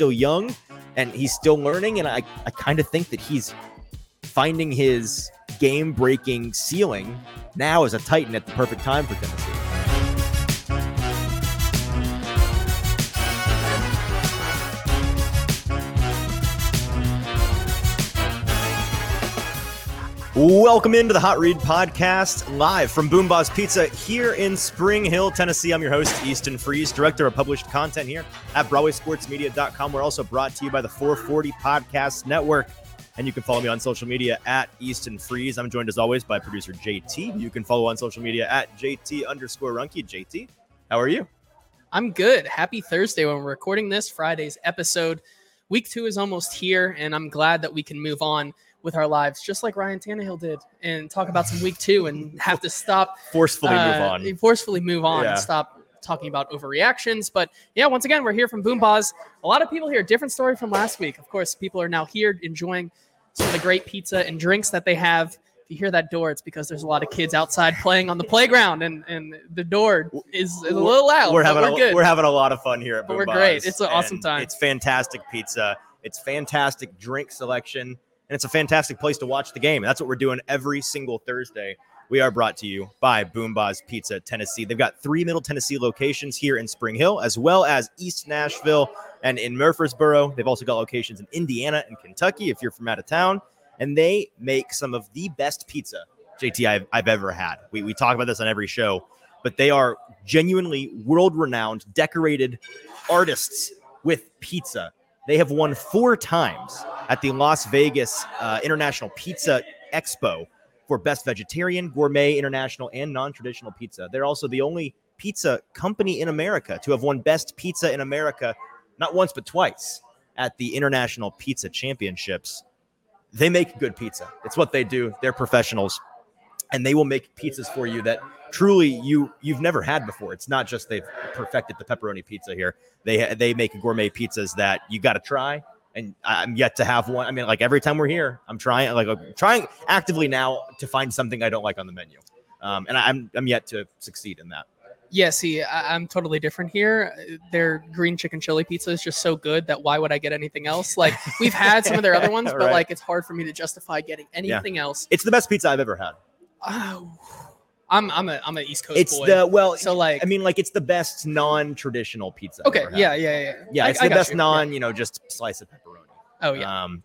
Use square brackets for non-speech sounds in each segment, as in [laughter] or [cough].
still young and he's still learning. And I, I kind of think that he's finding his game breaking ceiling now as a Titan at the perfect time for Tennessee. Welcome into the Hot Read Podcast, live from Boombozz Pizza here in Spring Hill, Tennessee. I'm your host, Easton Freeze, director of published content here at BroadwaySportsMedia.com. We're also brought to you by the 440 Podcast Network, and you can follow me on social media at Easton Freeze. I'm joined as always by producer JT. You can follow on social media at JT underscore Runky. JT, how are you? I'm good. Happy Thursday when we're recording this Friday's episode. Week two is almost here, and I'm glad that we can move on with our lives, just like Ryan Tannehill did, and talk about some week two and have to stop forcefully uh, move on. Forcefully move on Yeah. and stop talking about overreactions. But yeah, once again, we're here from Boombozz. A lot of people here, different story from last week. Of course, people are now here enjoying some of the great pizza and drinks that they have. If you hear that door, it's because there's a lot of kids outside playing on the playground, and, and the door is, a little loud. We're having we're a, good. we're having a lot of fun here at But we're Boom great. It's an awesome time. It's fantastic pizza. It's fantastic drink selection, and it's a fantastic place to watch the game. That's what we're doing every single Thursday. We are brought to you by Boombozz Pizza Tennessee. They've got three Middle Tennessee locations here in Spring Hill, as well as East Nashville and in Murfreesboro. They've also got locations in Indiana and Kentucky if you're from out of town. And they make some of the best pizza, JT, I've, I've ever had. We, we talk about this on every show, but they are genuinely world renowned, decorated artists with pizza. They have won four times at the Las Vegas uh, International Pizza Expo for Best Vegetarian, Gourmet, International, and Non Traditional Pizza. They're also the only pizza company in America to have won Best Pizza in America, not once, but twice at the International Pizza Championships. They make good pizza. It's what they do. They're professionals and they will make pizzas for you that truly you you've never had before. It's not just they've perfected the pepperoni pizza here. They they make gourmet pizzas that you got to try. And I'm yet to have one. I mean, like every time we're here, I'm trying like I'm trying actively now to find something I don't like on the menu, um, and I'm I'm yet to succeed in that. Yeah, see, I, I'm totally different here. Their green chicken chili pizza is just so good that why would I get anything else? Like we've had some of their other [laughs] ones, but Right. like it's hard for me to justify getting anything else. It's the best pizza I've ever had. Oh, I'm I'm a I'm an East Coast It's boy. the well, so like I mean, like it's the best non-traditional pizza. I've okay, ever had. yeah, yeah, yeah. yeah. I- It's I the got best you. non, you know, just slice of pepperoni. Oh yeah. Um,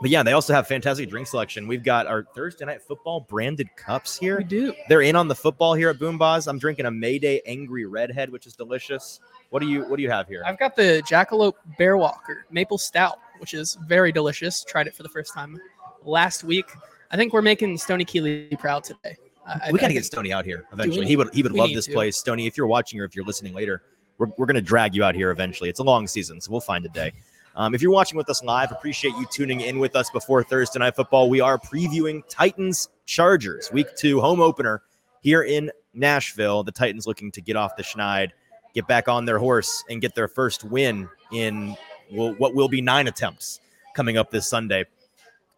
but yeah, they also have fantastic drink selection. We've got our Thursday night football branded cups here. we do. They're in on the football here at Boombozz. I'm drinking a Mayday Angry Redhead, which is delicious. What do you What do you have here? I've got the Jackalope Bear Walker Maple Stout, which is very delicious. Tried it for the first time last week. I think we're making Stony Keeley proud today. I, we got to get Stony out here eventually. He would He would love this to. place. Stony, if you're watching or if you're listening later, we're, we're going to drag you out here eventually. It's a long season, so we'll find a day. Um, if you're watching with us live, appreciate you tuning in with us before Thursday night football. We are previewing Titans Chargers week two home opener here in Nashville. The Titans looking to get off the schneid, get back on their horse, and get their first win in what will be nine attempts coming up this Sunday.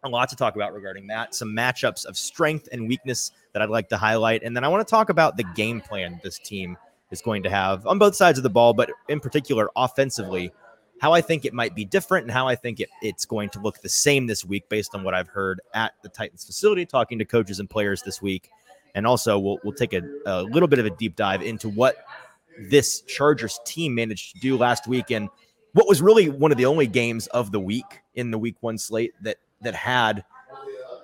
A lot to talk about regarding that. Some matchups of strength and weakness that I'd like to highlight. And then I want to talk about the game plan this team is going to have on both sides of the ball, but in particular offensively, how I think it might be different and how I think it, it's going to look the same this week based on what I've heard at the Titans facility, talking to coaches and players this week. And also, we'll, we'll take a, a little bit of a deep dive into what this Chargers team managed to do last week and what was really one of the only games of the week in the week one slate that that had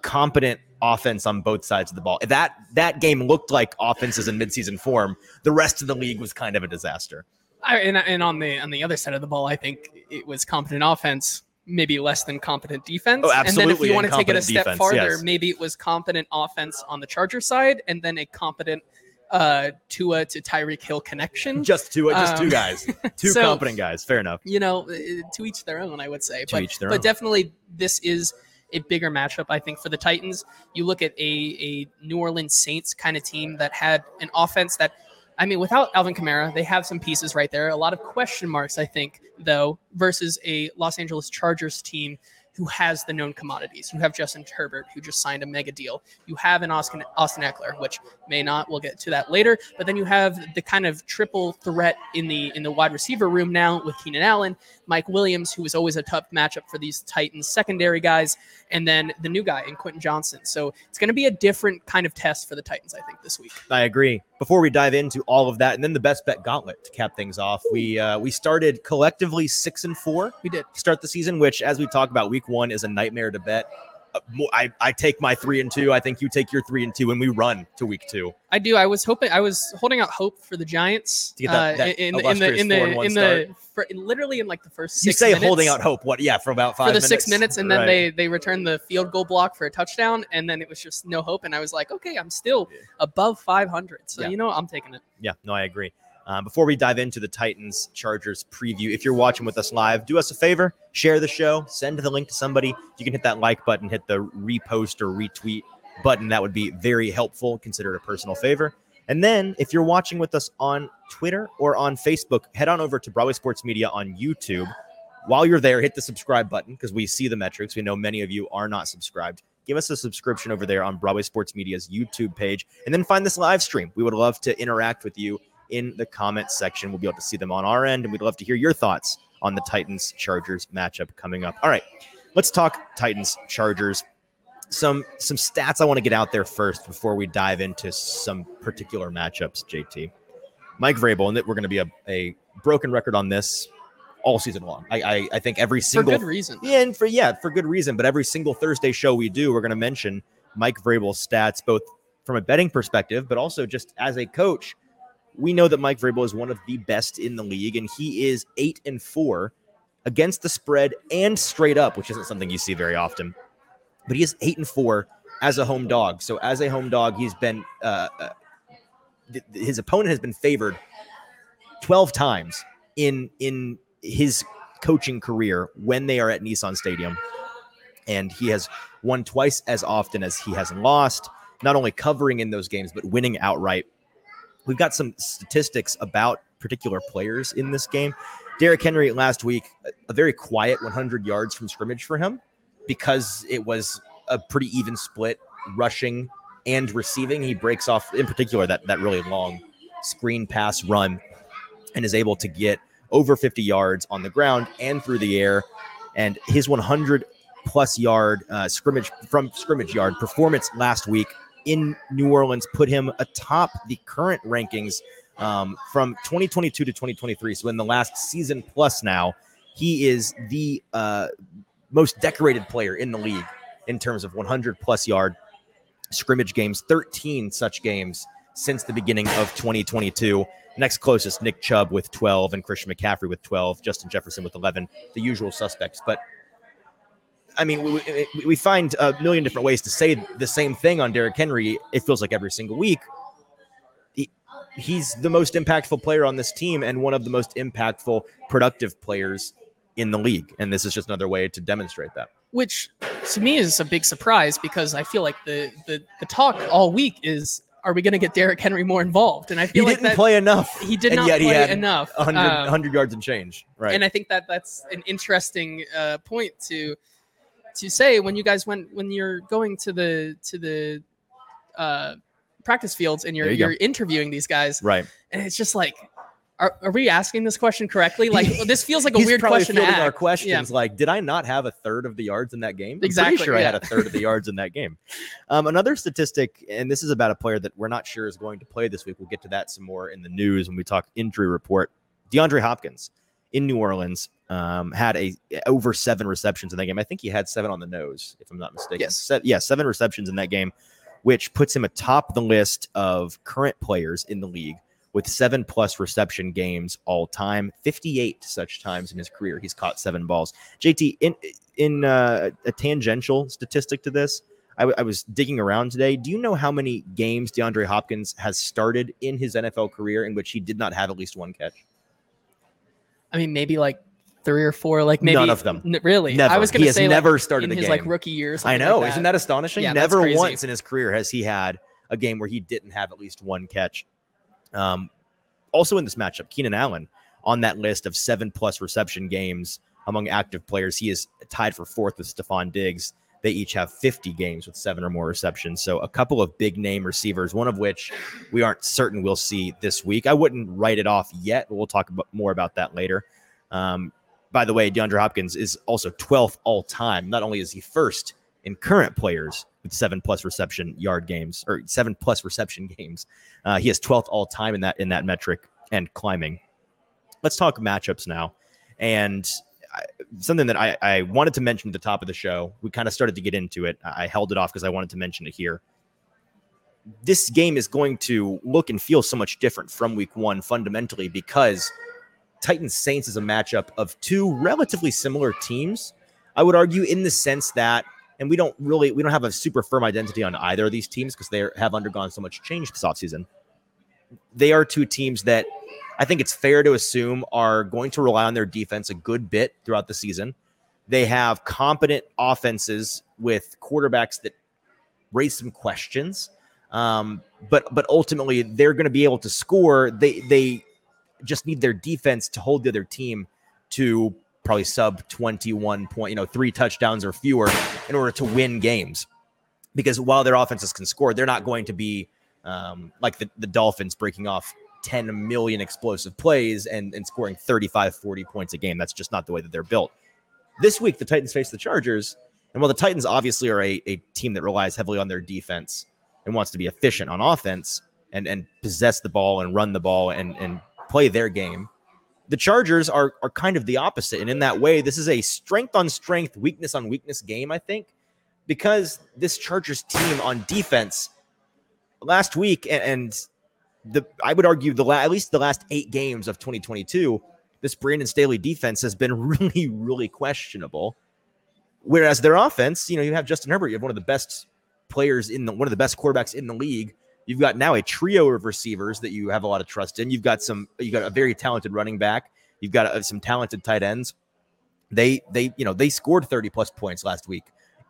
competent offense on both sides of the ball. That that game looked like offenses in midseason form. The rest of the league was kind of a disaster. I, and, and on the on the other side of the ball, I think it was competent offense, maybe less than competent defense. Oh, absolutely. And then if you want to take it a step defense, farther, yes. maybe it was competent offense on the Charger side, and then a competent uh, Tua to Tyreek Hill connection. [laughs] Just two, just two Um, guys, [laughs] two so- competent guys. Fair enough. you know, uh, to each their own, I would say. To but each their but own. definitely, this is a bigger matchup, I think, for the Titans. You look at a, a New Orleans Saints kind of team that had an offense that, I mean, without Alvin Kamara, they have some pieces right there. A lot of question marks, I think, though, versus a Los Angeles Chargers team who has the known commodities. You have Justin Herbert, who just signed a mega deal. You have an Austin, Austin Ekeler, which may not. We'll get to that later. But then you have the kind of triple threat in the in the wide receiver room now with Keenan Allen, Mike Williams, who was always a tough matchup for these Titans secondary guys, and then the new guy in Quentin Johnston. So it's going to be a different kind of test for the Titans, I think, this week. I agree. Before we dive into all of that, and then the best bet gauntlet to cap things off, we uh, we started collectively six and four. We did start the season, which, as we talked about, week one is a nightmare to bet. I, I take my three and two. I think you take your three and two, and we run to week two. I do. I was hoping. I was holding out hope for the Giants To get that- uh, that in, in the in the 4-1 in the for, literally in like the first. You say minutes holding out hope. What? Yeah, for about five for the minutes. six minutes, and then Right. they they returned the field goal block for a touchdown, and then it was just no hope. And I was like, okay, I'm still above 500, so Yeah. you know I'm taking it. Yeah, no, I agree. Um, before we dive into the Titans Chargers preview, if you're watching with us live, do us a favor, share the show, send the link to somebody. You can hit that like button, hit the repost or retweet button. That would be very helpful. Consider it a personal favor. And then if you're watching with us on Twitter or on Facebook, head on over to Broadway Sports Media on YouTube. While you're there, hit the subscribe button because we see the metrics. We know many of you are not subscribed. Give us a subscription over there on Broadway Sports Media's YouTube page, and then find this live stream. We would love to interact with you in the comment section. We'll be able to see them on our end, and we'd love to hear your thoughts on the Titans Chargers matchup coming up. All right, let's talk Titans Chargers. Some some stats I want to get out there first before we dive into some particular matchups. JT, Mike Vrabel, and that we're going to be a, a broken record on this all season long. I I, I think every For single good reason. yeah, and for yeah, for good reason. But every single Thursday show we do, we're going to mention Mike Vrabel's stats, both from a betting perspective, but also just as a coach. We know that Mike Vrabel is one of the best in the league, and he is eight and four against the spread and straight up, which isn't something you see very often. But he is eight and four as a home dog. So as a home dog, he's been uh, uh, th- his opponent has been favored twelve times in in his coaching career when they are at Nissan Stadium. And he has won twice as often as he has lost, not only covering in those games, but winning outright. We've got some statistics about particular players in this game. Derrick Henry last week, a- very quiet 100 yards from scrimmage for him because it was a pretty even split rushing and receiving. He breaks off, in particular, that, that really long screen pass run and is able to get over 50 yards on the ground and through the air. And his 100 plus yard uh, scrimmage from scrimmage yard performance last week in New Orleans put him atop the current rankings um, from 2022 to 2023. So in the last season plus now, he is the uh, most decorated player in the league in terms of 100 plus yard scrimmage games, 13 such games since the beginning of 2022. Next closest, Nick Chubb with 12 and Christian McCaffrey with 12, Justin Jefferson with 11, the usual suspects. But I mean, we, we, find a million different ways to say the same thing on Derrick Henry. It feels like every single week. He, he's the most impactful player on this team and one of the most impactful, productive players in the league. And this is just another way to demonstrate that. which to me is a big surprise because I feel like the the, the talk all week is are we going to get Derrick Henry more involved? And I He feel like he didn't that play enough. he did and not yet he play had enough. 100, Um, 100 yards and change. Right. And I think that that's an interesting uh, point to to say when you guys went when you're going to the to the uh, practice fields and you're you you're interviewing these guys, right. and it's just like. Are, are we asking this question correctly? Like this feels like a weird question to fielding our questions like, did I not have a third of the yards in that game? I'm Exactly, sure I had a third of the yards in that game. Um, another statistic, and this is about a player that we're not sure is going to play this week. We'll get to that some more in the news when we talk injury report. DeAndre Hopkins in New Orleans um, had a over seven receptions in that game. I think he had seven on the nose, if I'm not mistaken. Yes. Se- yeah, seven receptions in that game, which puts him atop the list of current players in the league with seven plus reception games all time, 58 such times in his career. He's caught seven balls. JT, in in uh, a tangential statistic to this, I, w- I was digging around today. Do you know how many games DeAndre Hopkins has started in his NFL career in which he did not have at least one catch? I mean, maybe like three or four, like maybe None of them. N- really, Never. I was going he to has say never like, started in his game. like rookie years. I know, like isn't that astonishing? Yeah, Never once in his career has he had a game where he didn't have at least one catch. Um, also in this matchup, Keenan Allen on that list of seven plus reception games among active players. He is tied for fourth with Stefon Diggs. They each have 50 games with seven or more receptions. So a couple of big name receivers, one of which we aren't certain we'll see this week. I wouldn't write it off yet. but We'll talk about, more about that later. Um, by the way, DeAndre Hopkins is also 12th all time. Not only is he first in current players with seven plus reception yard games or seven plus reception [laughs] games, uh, he is 12th all time in that in that metric and climbing. Let's talk matchups now, and I, something that I, I wanted to mention at the top of the show. We kind of started to get into it. I held it off because I wanted to mention it here. This game is going to look and feel so much different from week one fundamentally because Titans Saints is a matchup of two relatively similar teams. I would argue in the sense that, and we don't really, we don't have a super firm identity on either of these teams because they have undergone so much change this offseason. They are two teams that I think it's fair to assume are going to rely on their defense a good bit throughout the season. They have competent offenses with quarterbacks that raise some questions. Um, but but ultimately they're going to be able to score. They they just need their defense to hold the other team to probably sub 21 point, you know, three touchdowns or fewer in order to win games. Because while their offenses can score, they're not going to be um, like the, the Dolphins breaking off 10 million explosive plays and, and scoring 35, 40 points a game. That's just not the way that they're built. This week, the Titans face the Chargers. And while the Titans obviously are a, a team that relies heavily on their defense and wants to be efficient on offense and, and possess the ball and run the ball and, and play their game. The Chargers are are kind of the opposite, and in that way, this is a strength on strength, weakness on weakness game. I think because this Chargers team on defense last week and, and the I would argue the la- at least the last eight games of 2022, this Brandon Staley defense has been [laughs] really really questionable. Whereas their offense, you know, you have Justin Herbert, you have one of the best players in the one of the best quarterbacks in the league You've got now a trio of receivers that you have a lot of trust in. You've got some, you got a very talented running back. You've got uh, some talented tight ends. They, they, you know, they scored 30 plus points last week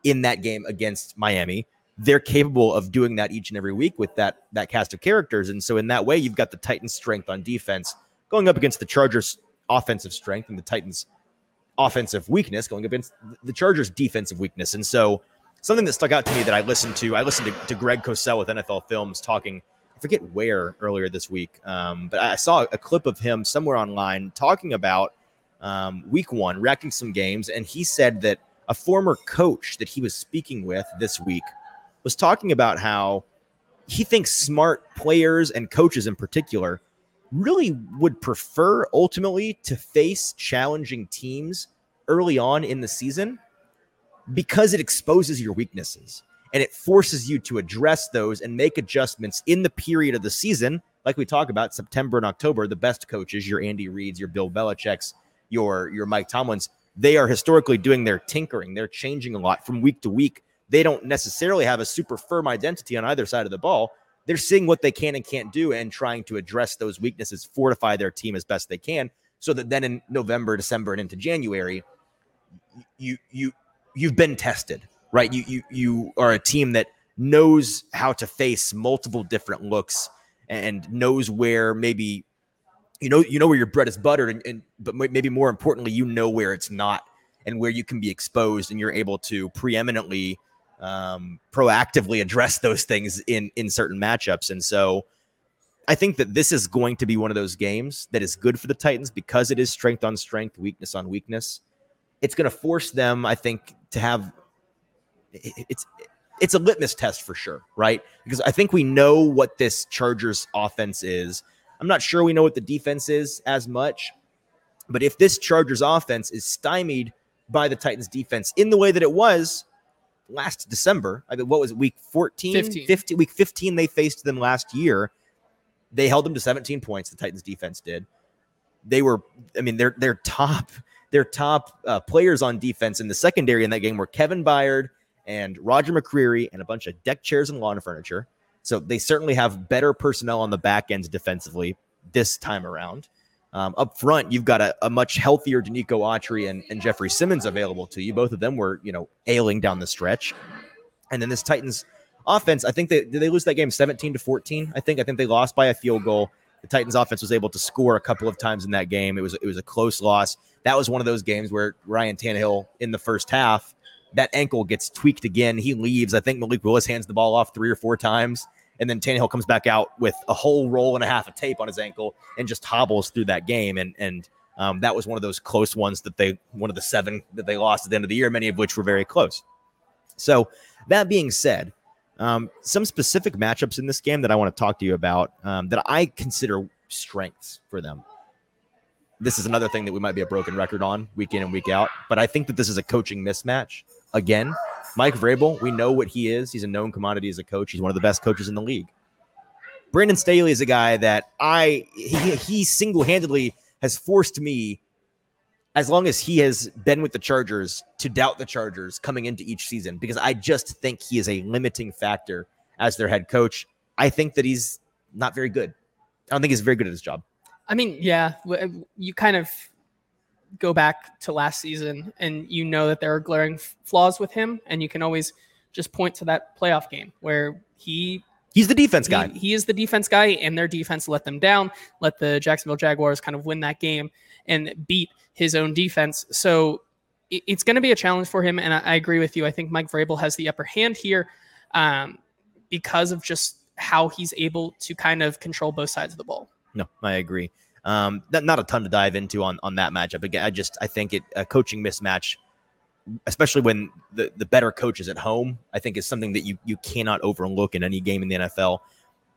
in that game against Miami. They're capable of doing that each and every week with that that cast of characters. And so in that way, you've got the Titans' strength on defense going up against the Chargers' offensive strength and the Titans' offensive weakness going against the Chargers' defensive weakness. And so something that stuck out to me that I listened to. I listened to, to Greg Cosell with NFL Films talking. I forget where earlier this week, um, but I saw a clip of him somewhere online talking about um, Week One, reacting some games, and he said that a former coach that he was speaking with this week was talking about how he thinks smart players and coaches in particular really would prefer ultimately to face challenging teams early on in the season because it exposes your weaknesses and it forces you to address those and make adjustments in the period of the season. Like we talk about September and October, the best coaches, your Andy Reid's, your Bill Belichick's, your your Mike Tomlin's, they are historically doing their tinkering. They're changing a lot from week to week. They don't necessarily have a super firm identity on either side of the ball. They're seeing what they can and can't do and trying to address those weaknesses, fortify their team as best they can, so that then in November, December, and into January, you you you've been tested, right? You you you are a team that knows how to face multiple different looks and knows where maybe you know you know where your bread is buttered and, and but maybe more importantly you know where it's not and where you can be exposed and you're able to preeminently um, proactively address those things in in certain matchups and so I think that this is going to be one of those games that is good for the Titans because it is strength on strength, weakness on weakness. It's going to force them, I think, to have it's it's a litmus test for sure, right? Because I think we know what this Chargers offense is. I'm not sure we know what the defense is as much, but if this Chargers offense is stymied by the Titans defense in the way that it was last December, I mean, what was it, week 14, 15. 15, week 15, they faced them last year. They held them to 17 points, the Titans defense did. They were, I mean, they're, they're top their top uh, players on defense in the secondary in that game were Kevin Byard and Roger McCreary and a bunch of deck chairs and lawn furniture. So they certainly have better personnel on the back end defensively this time around. Um, up front, you've got a, a much healthier Denico Autry and, and Jeffrey Simmons available to you. Both of them were, you know, ailing down the stretch. And then this Titans offense, I think they did they lose that game 17 to 14. I think I think they lost by a field goal. The Titans offense was able to score a couple of times in that game. It was it was a close loss that was one of those games where Ryan Tannehill in the first half, that ankle gets tweaked again. He leaves. I think Malik Willis hands the ball off three or four times. And then Tannehill comes back out with a whole roll and a half of tape on his ankle and just hobbles through that game. And and um, that was one of those close ones that they one of the seven that they lost at the end of the year, many of which were very close. So that being said, um, some specific matchups in this game that I want to talk to you about um, that I consider strengths for them. This is another thing that we might be a broken record on week in and week out, but I think that this is a coaching mismatch. Again, Mike Vrabel, we know what he is. He's a known commodity as a coach. He's one of the best coaches in the league. Brandon Staley is a guy that I he, he single handedly has forced me, as long as he has been with the Chargers, to doubt the Chargers coming into each season because I just think he is a limiting factor as their head coach. I think that he's not very good. I don't think he's very good at his job. I mean, yeah, you kind of go back to last season and you know that there are glaring flaws with him, and you can always just point to that playoff game where he He's the defense guy. He, he, is the defense guy, and their defense let them down, let the Jacksonville Jaguars kind of win that game and beat his own defense. So it, it's going to be a challenge for him. And I, I, agree with you. I think Mike Vrabel has the upper hand here um, because of just how he's able to kind of control both sides of the ball. No, I agree. Um, that, not a ton to dive into on, on that matchup. Again, I just I think it a coaching mismatch especially when the, the better coach is at home, I think is something that you you cannot overlook in any game in the NFL.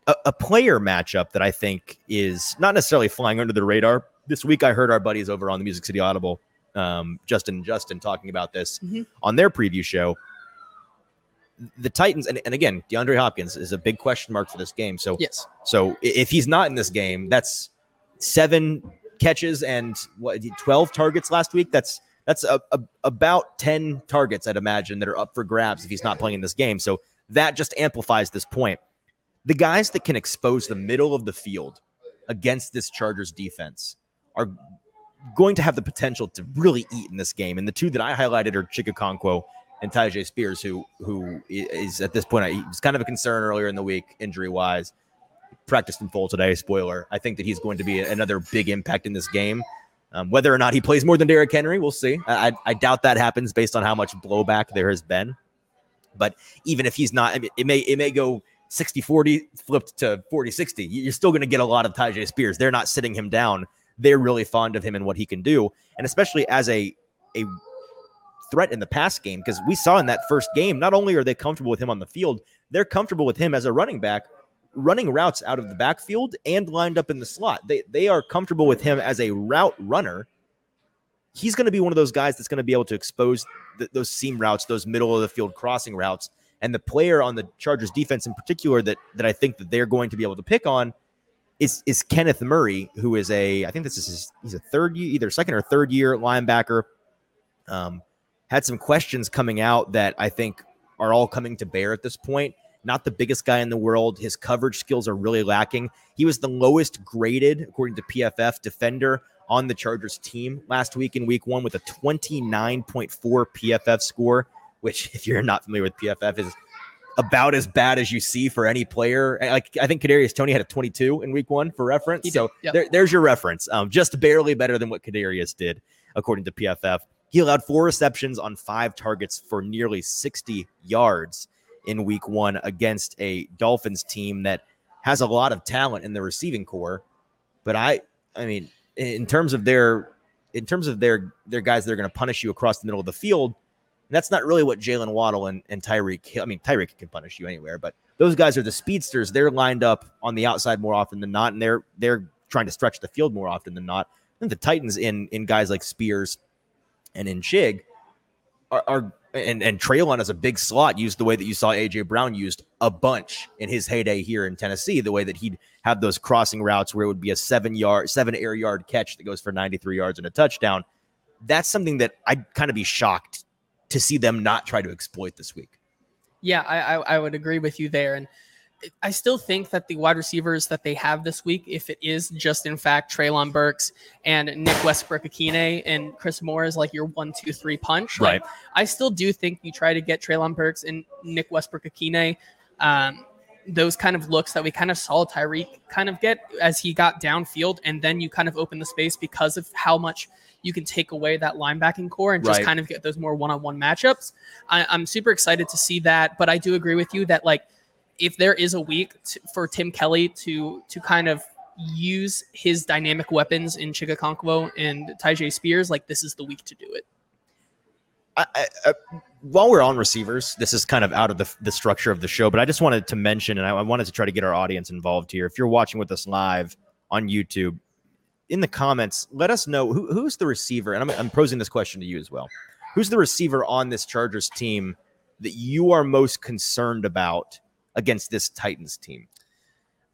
A, a, player matchup that I think is not necessarily flying under the radar. This week, I heard our buddies over on the Music City Audible, um, Justin and Justin, talking about this mm-hmm. on their preview show. The Titans, and, and again, DeAndre Hopkins is a big question mark for this game. So, yes. So if he's not in this game, that's seven catches and what 12 targets last week. That's that's a, a, about 10 targets, I'd imagine, that are up for grabs if he's not playing in this game. So that just amplifies this point. The guys that can expose the middle of the field against this Chargers defense are going to have the potential to really eat in this game. And the two that I highlighted are Chig Okonkwo and Tyjae Spears, who who is at this point, he was kind of a concern earlier in the week, injury wise. Practiced in full today. Spoiler. I think that he's going to be another big impact in this game. Um, whether or not he plays more than Derrick Henry, we'll see. I, I, doubt that happens based on how much blowback there has been. But even if he's not, it may it may go 60 40 flipped to 40 60. You're still going to get a lot of Tyjae Spears. They're not sitting him down. They're really fond of him and what he can do. And especially as a, a threat in the pass game, because we saw in that first game, not only are they comfortable with him on the field, they're comfortable with him as a running back running routes out of the backfield and lined up in the slot. They they are comfortable with him as a route runner. He's going to be one of those guys that's going to be able to expose th- those seam routes, those middle of the field crossing routes. And the player on the Chargers defense in particular that that I think that they're going to be able to pick on is is Kenneth Murray, who is a I think this is his, he's a third year, either second or third year linebacker. Um, had some questions coming out that I think are all coming to bear at this point not the biggest guy in the world. His coverage skills are really lacking. He was the lowest graded, according to PFF, defender on the Chargers team last week in week one with a 29.4 PFF score, which, if you're not familiar with PFF, is about as bad as you see for any player. Like I think Kadarius Toney had a 22 in week one for reference. So yep. there, there's your reference. Um, just barely better than what Kadarius did, according to PFF. He allowed four receptions on five targets for nearly 60 yards in week one against a Dolphins team that has a lot of talent in the receiving core. But I, I mean, in terms of their, in terms of their their guys that are going to punish you across the middle of the field, that's not really what Jaylen Waddle and, and Tyreek. I mean, Tyreek can punish you anywhere, but those guys are the speedsters. They're lined up on the outside more often than not, and they're they're trying to stretch the field more often than not. And the Titans in in guys like Spears and in Chig are, are and and Treylon as a big slot used the way that you saw AJ Brown used a bunch in his heyday here in Tennessee. The way that he'd have those crossing routes where it would be a seven yard, seven air yard catch that goes for 93 yards and a touchdown. That's something that I'd kind of be shocked to see them not try to exploit this week. Yeah, I, I, I would agree with you there, and I still think that the wide receivers that they have this week, if it is just in fact Treylon Burks and Nick Westbrook-Ikhine and Chris Moore is like your one, two, three punch. Right. Like, I still do think you try to get Treylon Burks and Nick Westbrook-Ikhine um, those kind of looks that we kind of saw Tyreek kind of get as he got downfield, and then you kind of open the space because of how much you can take away that linebacking core and just Right. kind of get those more one-on-one matchups. I, I'm super excited to see that, but I do agree with you that like if there is a week t- for Tim Kelly to to kind of use his dynamic weapons in Chig Okonkwo and Tyjae Spears, like this is the week to do it. I, I, I, while we're on receivers, this is kind of out of the, the structure of the show, but I just wanted to mention, and I, I wanted to try to get our audience involved here. If you're watching with us live on YouTube, in the comments, let us know who, who's the receiver. And I'm, I'm posing this question to you as well. Who's the receiver on this Chargers team that you are most concerned about against this Titans team?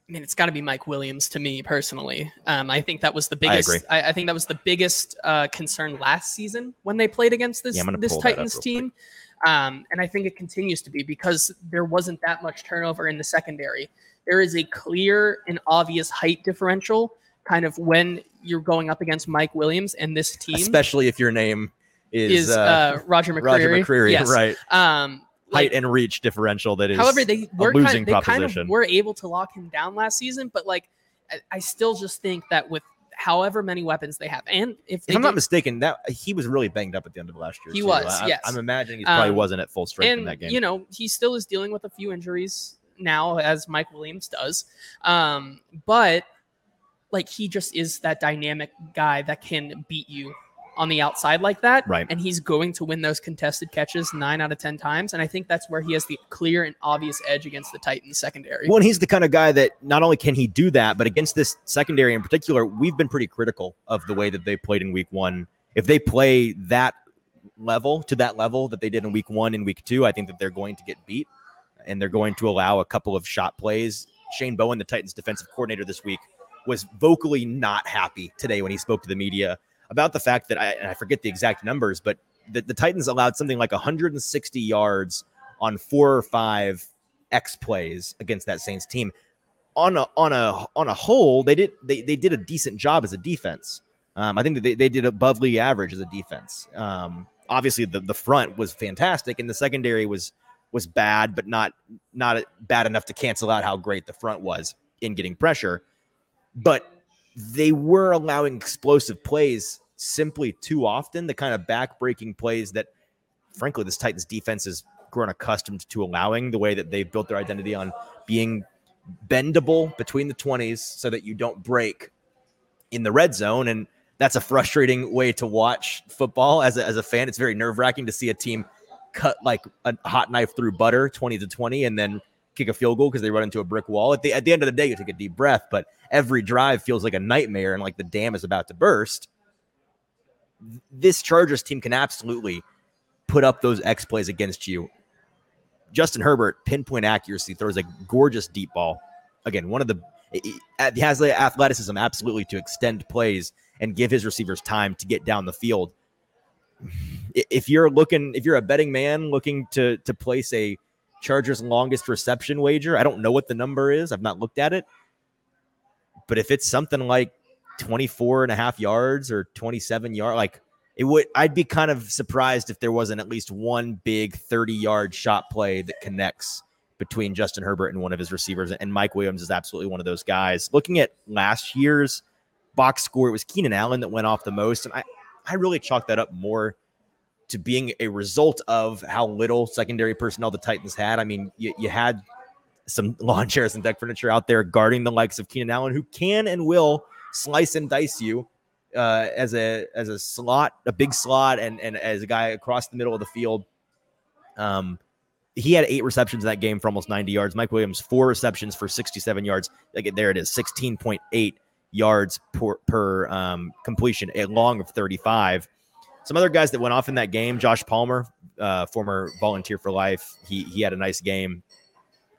I mean, it's got to be Mike Williams to me personally. Um, I think that was the I biggest. agree. I, I think that was the biggest uh, concern last season when they played against this Yeah, this pull that up Titans team, um, and I think it continues to be because there wasn't that much turnover in the secondary. There is a clear and obvious height differential, kind of when you're going up against Mike Williams and this team Especially if your name is, is uh, uh, Roger McCreary. Roger McCreary, Yes. right? Um, Height like, and reach differential that is. However, they were kind losing of, they kind proposition. of were able to lock him down last season, but like I, I still just think that with however many weapons they have, and if If I'm not mistaken, that he was really banged up at the end of last year. He too. was, I, yes. I'm imagining he probably Um, wasn't at full strength in that game. you know he still is dealing with a few injuries now, as Mike Williams does. Um, but like he just is that dynamic guy that can beat you on the outside like that, Right. And he's going to win those contested catches nine out of ten times, and I think that's where he has the clear and obvious edge against the Titans secondary. Well, and he's the kind of guy that not only can he do that, but against this secondary in particular, we've been pretty critical of the way that they played in week one. If they play that level to that level that they did in week one and week two, I think that they're going to get beat and they're going to allow a couple of shot plays. Shane Bowen, the Titans defensive coordinator this week, was vocally not happy today when he spoke to the media about the fact that I, and I forget the exact numbers, but the, the Titans allowed something like 160 yards on four or five X plays against that Saints team. On a on a on a whole, they did they, they did a decent job as a defense. Um, I think that they, they did above league average as a defense. Um, obviously, the, the front was fantastic, and the secondary was was bad, but not not bad enough to cancel out how great the front was in getting pressure. But they were allowing explosive plays simply too often, the kind of back-breaking plays that, frankly, this Titans defense has grown accustomed to allowing. The way that they've built their identity on being bendable between the 20s so that you don't break in the red zone and that's a frustrating way to watch football as a, as a fan it's very nerve-wracking to see a team cut like a hot knife through butter 20 to 20 and then kick a field goal because they run into a brick wall. At the, at the end of the day you take a deep breath but every drive feels like a nightmare and like the dam is about to burst. This chargers team can absolutely put up those x plays against you. Justin herbert pinpoint accuracy throws a gorgeous deep ball. Again one of the he has the athleticism absolutely to extend plays and give his receivers time to get down the field. If you're looking, if you're a betting man looking to to place a Chargers longest reception wager, I don't know what the number is. I've not looked at it. But if it's something like 24 and a half yards or 27 yard, like it would, I'd be kind of surprised if there wasn't at least one big 30 yard shot play that connects between Justin Herbert and one of his receivers. And Mike Williams is absolutely one of those guys. Looking at last year's box score, it was Keenan Allen that went off the most. And I, I really chalk that up more to being a result of how little secondary personnel the Titans had. I mean, you, you had some [laughs] lawn chairs and deck furniture out there guarding the likes of Keenan Allen, who can and will slice and dice you uh, as a as a slot, a big slot, and and as a guy across the middle of the field. Um, he had eight receptions in that game for almost 90 yards. Mike Williams, four receptions for 67 yards. Like there it is, 16.8 yards per, per um, completion, a long of 35. Some other guys that went off in that game, Josh Palmer, uh, former volunteer for life. He he had a nice game.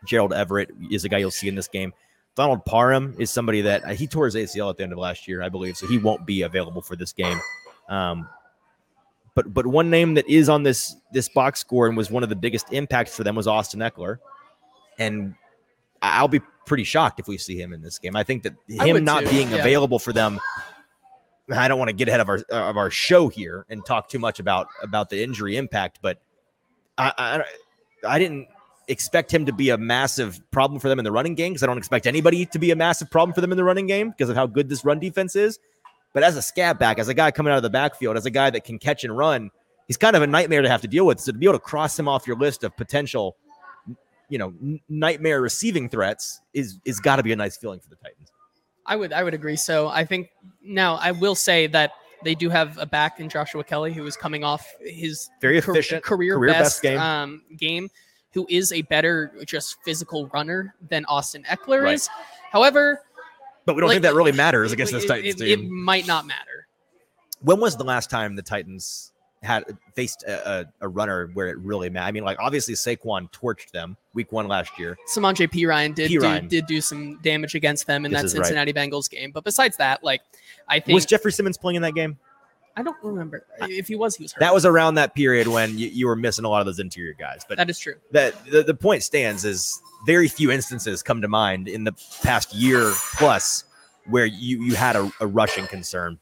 Gerald Everett is a guy you'll see in this game. Donald Parham is somebody that uh, he tore his ACL at the end of last year, I believe, so he won't be available for this game. Um, but but one name that is on this this box score and was one of the biggest impacts for them was Austin Ekeler, and I'll be pretty shocked if we see him in this game. I think that him not too, being yeah. available for them. I don't want to get ahead of our of our show here and talk too much about about the injury impact, but I I, I didn't expect him to be a massive problem for them in the running game because I don't expect anybody to be a massive problem for them in the running game because of how good this run defense is. But as a scat back, as a guy coming out of the backfield, as a guy that can catch and run, he's kind of a nightmare to have to deal with. So to be able to cross him off your list of potential, you know, nightmare receiving threats is is got to be a nice feeling for the Titans. I would I would agree. So I think now I will say that they do have a back in Joshua Kelly who is coming off his Very car- efficient, career, career best, best game. Um, game, who is a better just physical runner than Austin Ekeler Right. is. However, But we don't like, think that really matters it- against this Titans it, it might not matter. when was the last time the Titans had faced a, a, a runner where it really mattered? I mean, like obviously Saquon torched them week one last year. Simon J. P. Ryan did P. do, did do some damage against them in This that is right. Cincinnati Bengals game. But besides that, like I think Was Jeffrey Simmons playing in that game? I don't remember if he was. He was hurt. That was around that period when you, you were missing a lot of those interior guys. But that is true. that the, the point stands is very few instances come to mind in the past year plus where you you had a, a rushing concern.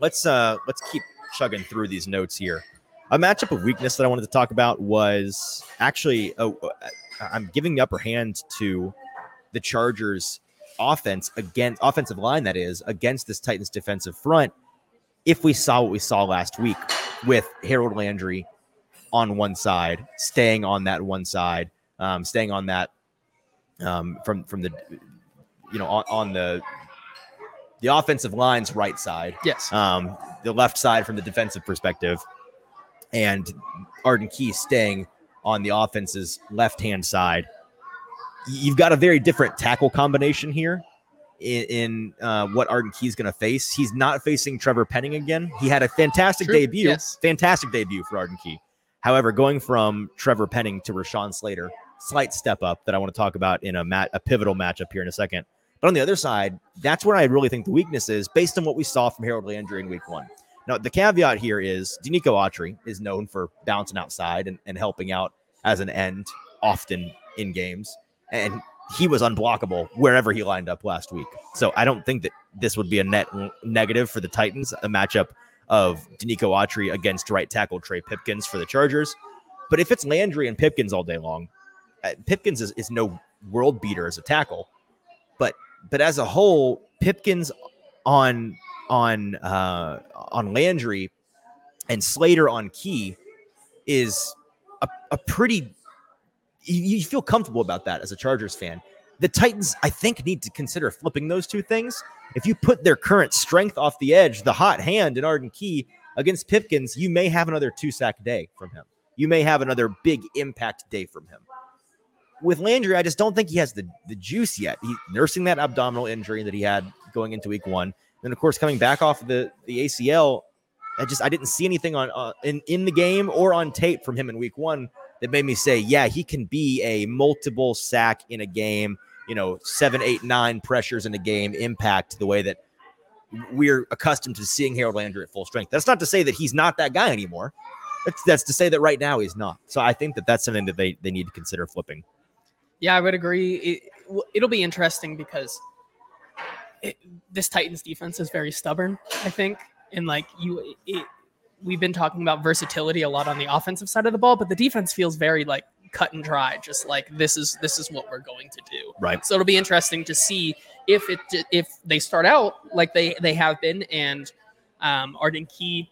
Let's uh let's keep chugging through these notes here. A matchup of weakness that I wanted to talk about was actually oh, uh, I'm giving the upper hand to the Chargers offense against offensive line that is against this Titans defensive front. If we saw what we saw last week with Harold Landry on one side, staying on that one side, um, staying on that um, from from the you know on, on the the offensive line's right side, Yes. um, the left side from the defensive perspective, and Arden Key staying on the offense's left hand side. You've got a very different tackle combination here in, in uh, what Arden Key is going to face. He's not facing Trevor Penning again. He had a fantastic True, debut, yes. fantastic debut for Arden Key. However, going from Trevor Penning to Rashawn Slater, slight step up that I want to talk about in a mat, a pivotal matchup here in a second. But on the other side, that's where I really think the weakness is based on what we saw from Harold Landry in week one. Now, the caveat here is Denico Autry is known for bouncing outside and, and helping out as an end often in games. And he was unblockable wherever he lined up last week. So I don't think that this would be a net negative for the Titans, a matchup of Denico Autry against right tackle Trey Pipkins for the Chargers. But if it's Landry and Pipkins all day long, uh, Pipkins is, is no world beater as a tackle. But as a whole, Pipkins on on uh, on Landry and Slater on Key is a, a pretty you, you feel comfortable about that as a Chargers fan. The Titans, I think, need to consider flipping those two things. If you put their current strength off the edge, the hot hand in Arden Key against Pipkins, you may have another two sack day from him. You may have another big impact day from him. With Landry, I just don't think he has the, the juice yet. He's nursing that abdominal injury that he had going into week one. Then, of course, coming back off of the, the ACL, I just I didn't see anything on uh, in, in the game or on tape from him in week one that made me say, yeah, he can be a multiple sack in a game, you know, seven, eight, nine pressures in a game impact the way that we're accustomed to seeing Harold Landry at full strength. That's not to say that he's not that guy anymore. That's, that's to say that right now he's not. So I think that that's something that they, they need to consider flipping. Yeah, I would agree. It, it'll be interesting because it, this Titans defense is very stubborn. I think, and like you, it, we've been talking about versatility a lot on the offensive side of the ball, but the defense feels very like cut and dry. Just like this is this is what we're going to do. Right. So it'll be interesting to see if it if they start out like they they have been, and um, Arden Key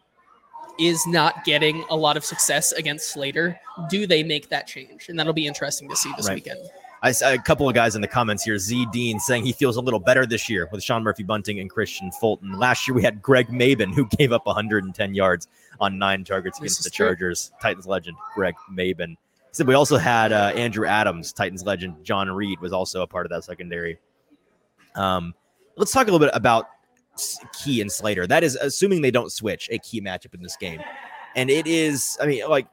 is not getting a lot of success against Slater. Do they make that change? And that'll be interesting to see this Right. weekend. I saw a couple of guys in the comments here. Z Dean saying he feels a little better this year with Sean Murphy Bunting and Kristian Fulton. Last year we had Greg Mabin who gave up 110 yards on nine targets This against the true. Chargers. Titans legend Greg Mabin. So we also had uh, Andrew Adams, Titans legend John Reed was also a part of that secondary. Um, let's talk a little bit about Key and Slater. That is assuming they don't switch a key matchup in this game, and it is. I mean, like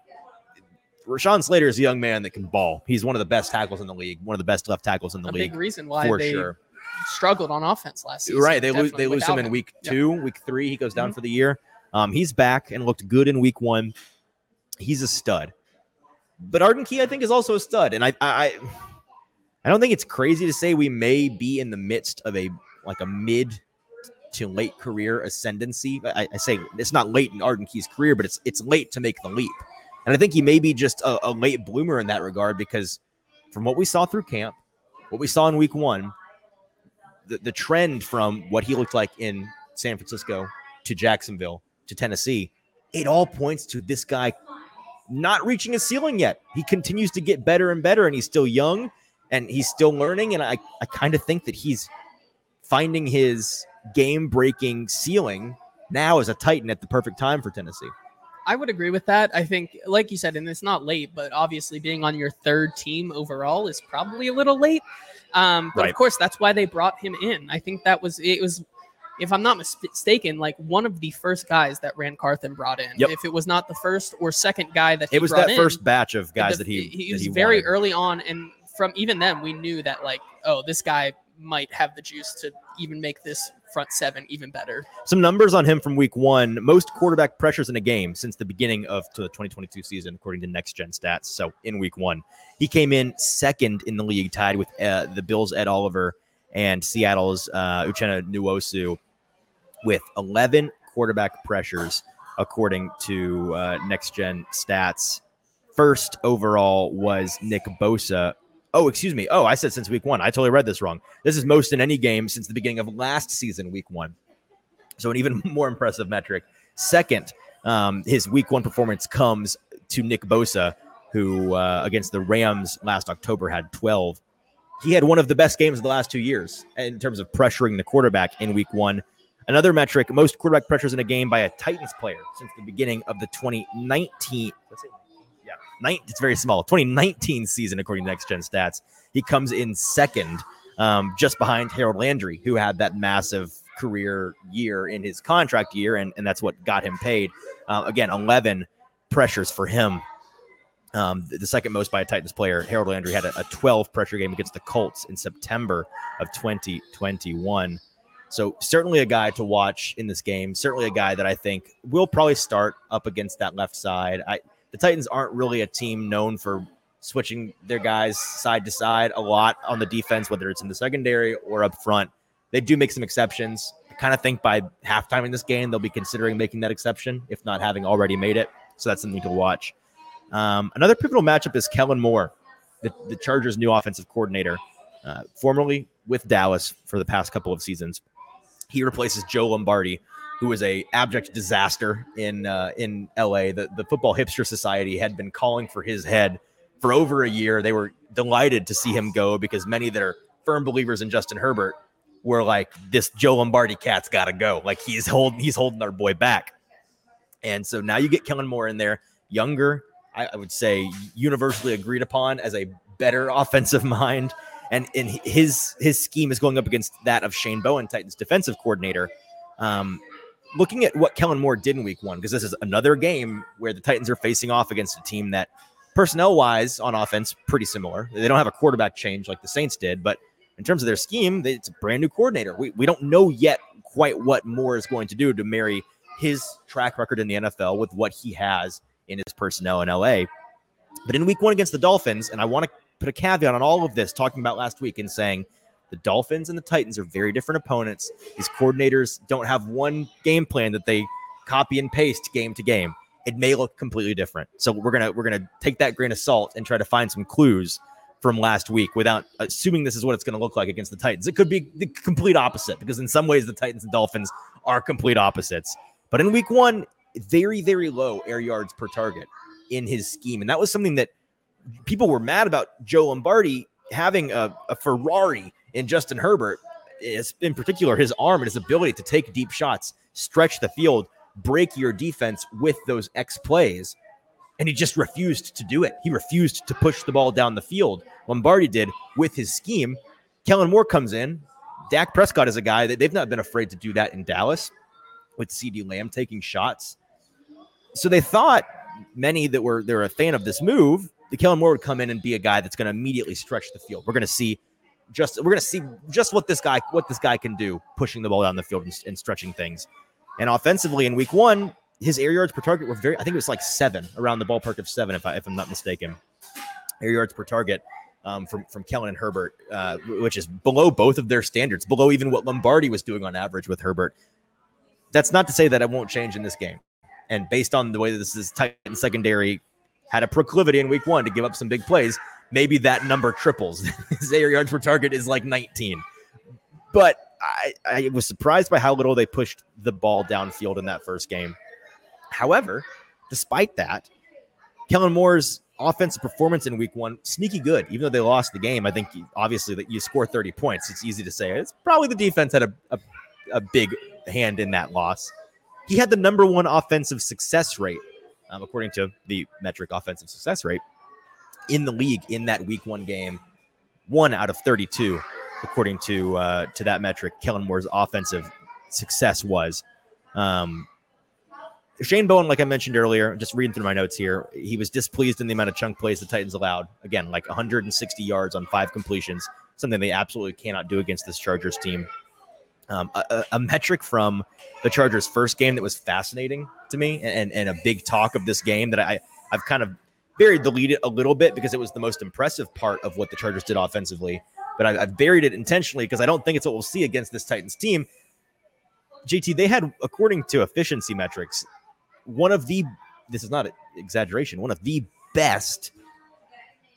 Rashawn Slater is a young man that can ball. He's one of the best tackles in the league, one of the best left tackles in the a league big reason why for they sure. struggled on offense last season. Right, they lose they lose him in week Yep. two, week three. He goes down Mhm. for the year. Um, he's back and looked good in week one. He's a stud. But Arden Key, I think, is also a stud, and I, I, I don't think it's crazy to say we may be in the midst of a like a mid to late career ascendancy. I, I say it's not late in Arden Key's career, but it's it's late to make the leap. And I think he may be just a, a late bloomer in that regard because from what we saw through camp, what we saw in week one, the, the trend from what he looked like in San Francisco to Jacksonville to Tennessee, it all points to this guy not reaching a ceiling yet. He continues to get better and better, and he's still young and he's still learning. And I, I kind of think that he's finding his game breaking ceiling now as a Titan at the perfect time for Tennessee. I would agree with that. I think, like you said, and it's not late, but obviously being on your third team overall is probably a little late. Um, but Right. of course, that's why they brought him in. I think that was it was, if I'm not mistaken, like one of the first guys that Ran Carthon brought in. Yep. If it was not the first or second guy that he It was that in, first batch of guys the- that he he was he very wanted. early on, and from even then we knew that like, oh, this guy might have the juice to even make this front seven even better. Some numbers on him from week one: most quarterback pressures in a game since the beginning of the 2022 season, according to Next Gen Stats. So in week one, he came in second in the league, tied with uh, the Bills' Ed Oliver and Seattle's uh, Uchenna Nwosu, with 11 quarterback pressures, according to uh, Next Gen Stats. First overall was Nick Bosa. Oh, excuse me. Oh, I said since week one. I totally read this wrong. This is most in any game since the beginning of last season, week one. So an even [laughs] more impressive metric. Second, um, his week one performance comes to Nick Bosa, who uh, against the Rams last October had 12. He had one of the best games of the last two years in terms of pressuring the quarterback in week one. Another metric, most quarterback pressures in a game by a Titans player since the beginning of the 2019. Let's see. Yeah, it's very small. 2019 season, according to Next Gen Stats. He comes in second, um, just behind Harold Landry, who had that massive career year in his contract year, and, and that's what got him paid. Uh, again, 11 pressures for him. Um, the, the second most by a Titans player. Harold Landry had a, a 12 pressure game against the Colts in September of 2021. So certainly a guy to watch in this game. Certainly a guy that I think will probably start up against that left side. I the Titans aren't really a team known for switching their guys side to side a lot on the defense, whether it's in the secondary or up front. They do make some exceptions. I kind of think by halftime in this game, they'll be considering making that exception, if not having already made it. So that's something to watch. Um, another pivotal matchup is Kellen Moore, the, the Chargers' new offensive coordinator, uh, formerly with Dallas for the past couple of seasons. He replaces Joe Lombardi, who was a abject disaster in uh, in LA. The the football hipster society had been calling for his head for over a year. They were delighted to see him go because many that are firm believers in Justin Herbert were like, "This Joe Lombardi cat's got to go. Like he's holding he's holding our boy back." And so now you get Kellen Moore in there, younger, I, I would say universally agreed upon as a better [laughs] offensive mind. And in his his scheme is going up against that of Shane Bowen, Titans defensive coordinator. Um, looking at what Kellen Moore did in week one, because this is another game where the Titans are facing off against a team that personnel wise on offense, pretty similar. They don't have a quarterback change like the Saints did, but in terms of their scheme, it's a brand new coordinator. We, we don't know yet quite what Moore is going to do to marry his track record in the NFL with what he has in his personnel in LA. But in week one against the Dolphins, and I want to put a caveat on all of this, talking about last week and saying the Dolphins and the Titans are very different opponents. These coordinators don't have one game plan that they copy and paste game to game. It may look completely different. So we're gonna we're gonna take that grain of salt and try to find some clues from last week without assuming this is what it's going to look like against the Titans. It could be the complete opposite because in some ways the Titans and Dolphins are complete opposites. But in week one, very, very low air yards per target in his scheme. And that was something that people were mad about Joe Lombardi having a, a Ferrari in Justin Herbert, is in particular his arm and his ability to take deep shots, stretch the field, break your defense with those X plays. And he just refused to do it. He refused to push the ball down the field. Lombardi did with his scheme. Kellen Moore comes in. Dak Prescott is a guy that they've not been afraid to do that in Dallas with CeeDee Lamb taking shots. So they thought many that were they're a fan of this move, the Kellen Moore would come in and be a guy that's going to immediately stretch the field. We're going to see just we're going to see just what this guy what this guy can do pushing the ball down the field and, and stretching things. And offensively in week 1, his air yards per target were very I think it was like 7 around the ballpark of 7 if I if I'm not mistaken. Air yards per target um, from from Kellen and Herbert, uh, which is below both of their standards, below even what Lombardi was doing on average with Herbert. That's not to say that it won't change in this game. And based on the way that this is Titan secondary had a proclivity in week one to give up some big plays, maybe that number triples. [laughs] Air yards per target is like 19. But I, I was surprised by how little they pushed the ball downfield in that first game. However, despite that, Kellen Moore's offensive performance in week one, sneaky good. Even though they lost the game, I think obviously that you score 30 points, it's easy to say. It's probably the defense had a, a, a big hand in that loss. He had the number one offensive success rate, um, according to the metric offensive success rate in the league in that week one game, one out of 32, according to uh, to that metric. Kellen Moore's offensive success was. Um, Shane Bowen, like I mentioned earlier, just reading through my notes here, he was displeased in the amount of chunk plays the Titans allowed. Again, like 160 yards on five completions, something they absolutely cannot do against this Chargers team. Um, a, a, metric from the Chargers' first game that was fascinating to me, and, and a big talk of this game that I I've kind of buried the lead a little bit because it was the most impressive part of what the Chargers did offensively. But I, I've buried it intentionally because I don't think it's what we'll see against this Titans team. JT, they had, according to efficiency metrics, one of the this is not an exaggeration, one of the best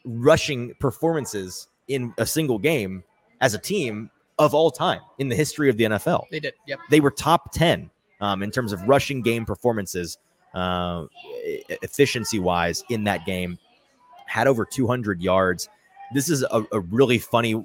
rushing performances in a single game as a team of all time in the history of the NFL. They did. Yep. They were top 10 um, in terms of rushing game performances, uh, efficiency wise, in that game. Had over 200 yards. This is a, a really funny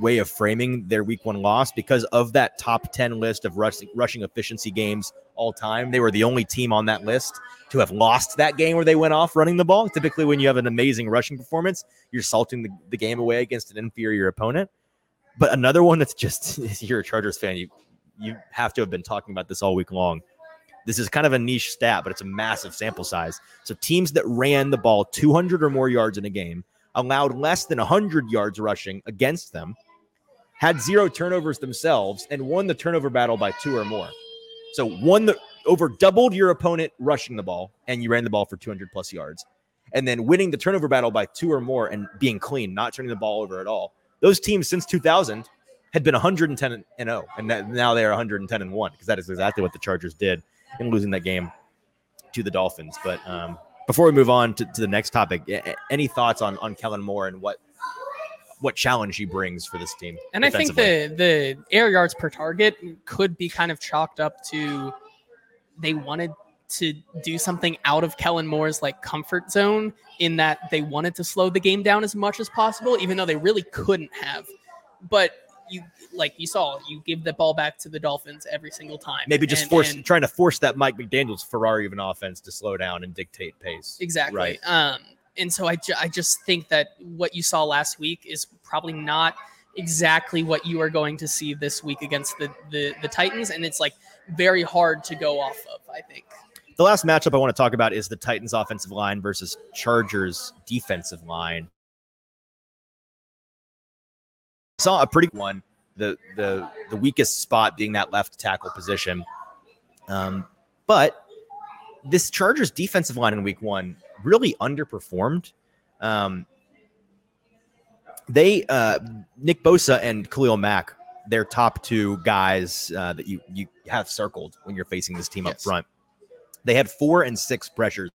way of framing their week one loss because of that top 10 list of rushing, rushing efficiency games all time. They were the only team on that list to have lost that game where they went off running the ball. Typically, when you have an amazing rushing performance, you're salting the, the game away against an inferior opponent. But another one that's just, [laughs] you're a Chargers fan, you, you have to have been talking about this all week long. This is kind of a niche stat, but it's a massive sample size. So teams that ran the ball 200 or more yards in a game allowed less than 100 yards rushing against them, had zero turnovers themselves, and won the turnover battle by two or more. So won the over doubled your opponent rushing the ball, and you ran the ball for 200 plus yards, and then winning the turnover battle by two or more and being clean, not turning the ball over at all. Those teams since 2000 had been 110 and 0, and oh, now they are 110 and 1 because that is exactly what the Chargers did in losing that game to the Dolphins. But um, before we move on to, to the next topic, any thoughts on on Kellen Moore and what what challenge he brings for this team? And I think the the air yards per target could be kind of chalked up to they wanted to do something out of Kellen Moore's like comfort zone in that they wanted to slow the game down as much as possible, even though they really couldn't have. But you like you saw you give the ball back to the Dolphins every single time. Maybe just and, force and, trying to force that Mike McDaniel's Ferrari of an offense to slow down and dictate pace. Exactly. Right. Um, and so I, ju- I just think that what you saw last week is probably not exactly what you are going to see this week against the, the the Titans, and it's like very hard to go off of. I think. The last matchup I want to talk about is the Titans offensive line versus Chargers defensive line. Saw a pretty one the the the weakest spot being that left tackle position. Um, but this Chargers defensive line in week one really underperformed. Um, they uh, Nick Bosa and Khalil Mack, their top two guys uh, that you you have circled when you're facing this team yes. up front. They had four and six pressures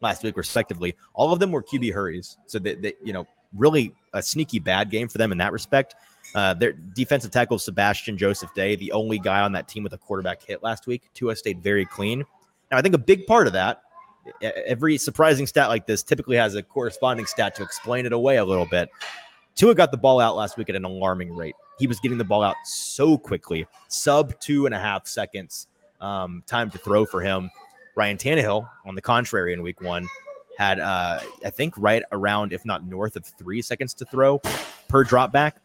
last week, respectively. All of them were QB hurries, so that, that you know really a sneaky bad game for them in that respect. Uh, their defensive tackle Sebastian Joseph Day, the only guy on that team with a quarterback hit last week. Tua stayed very clean. Now, I think a big part of that, every surprising stat like this typically has a corresponding stat to explain it away a little bit. Tua got the ball out last week at an alarming rate. He was getting the ball out so quickly, sub two and a half seconds um, time to throw for him. Ryan Tannehill, on the contrary, in week one, had uh, I think right around, if not north of three seconds to throw per drop back.